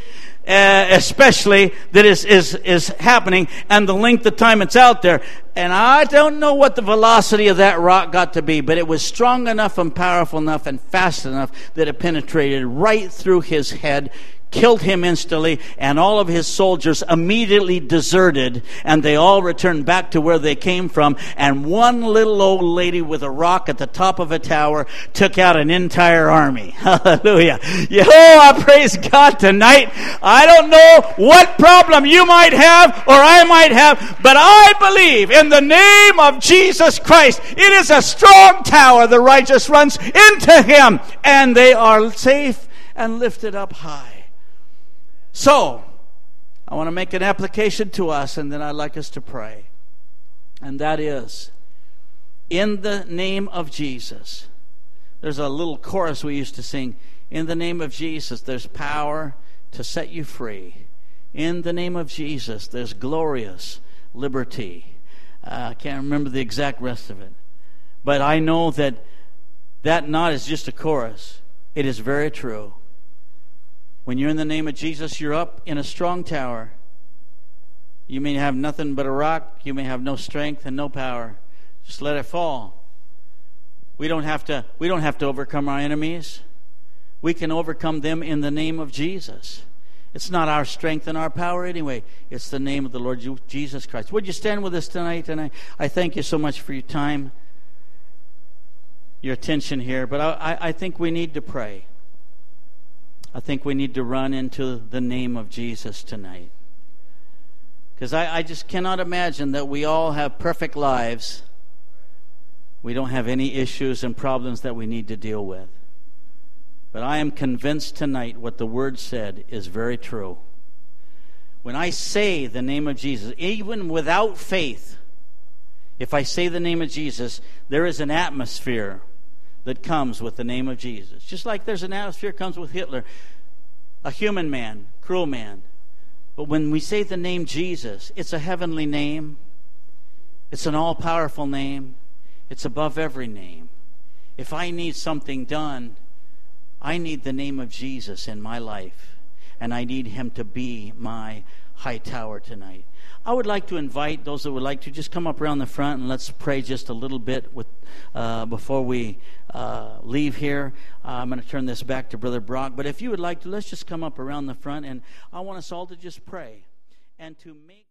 uh, especially that is, is, is happening and the length of time it's out there. And I don't know what the velocity of that rock got to be, but it was strong enough and powerful enough and fast enough that it penetrated right through his head, killed him instantly, and all of his soldiers immediately deserted, and they all returned back to where they came from. And one little old lady with a rock at the top of a tower took out an entire army. Hallelujah. Oh, I praise God tonight. I don't know what problem you might have or I might have, but I believe in the name of Jesus Christ. It is a strong tower. The righteous runs into him, and they are safe and lifted up high. So, I want to make an application to us, and then I'd like us to pray. And that is, in the name of Jesus. There's a little chorus we used to sing. In the name of Jesus, there's power to set you free. In the name of Jesus, there's glorious liberty. Uh, I can't remember the exact rest of it. But I know that that not is just a chorus, it is very true. When you're in the name of Jesus, you're up in a strong tower. You may have nothing but a rock, you may have no strength and no power. Just let it fall. We don't have to we don't have to overcome our enemies. We can overcome them in the name of Jesus. It's not our strength and our power anyway. It's the name of the Lord Jesus Christ. Would you stand with us tonight? And I, I thank you so much for your time, your attention here. But I, I think we need to pray. I think we need to run into the name of Jesus tonight. Because I, I just cannot imagine that we all have perfect lives. We don't have any issues and problems that we need to deal with. But I am convinced tonight what the Word said is very true. When I say the name of Jesus, even without faith, if I say the name of Jesus, there is an atmosphere that comes with the name of Jesus. Just like there's an atmosphere comes with Hitler, a human man, cruel man. But when we say the name Jesus, it's a heavenly name. It's an all powerful name. It's above every name. If I need something done, I need the name of Jesus in my life. And I need him to be my high tower tonight. I would like to invite those that would like to just come up around the front and let's pray just a little bit with, uh, before we uh, leave here. Uh, I'm going to turn this back to Brother Brock. But if you would like to, let's just come up around the front and I want us all to just pray and to make.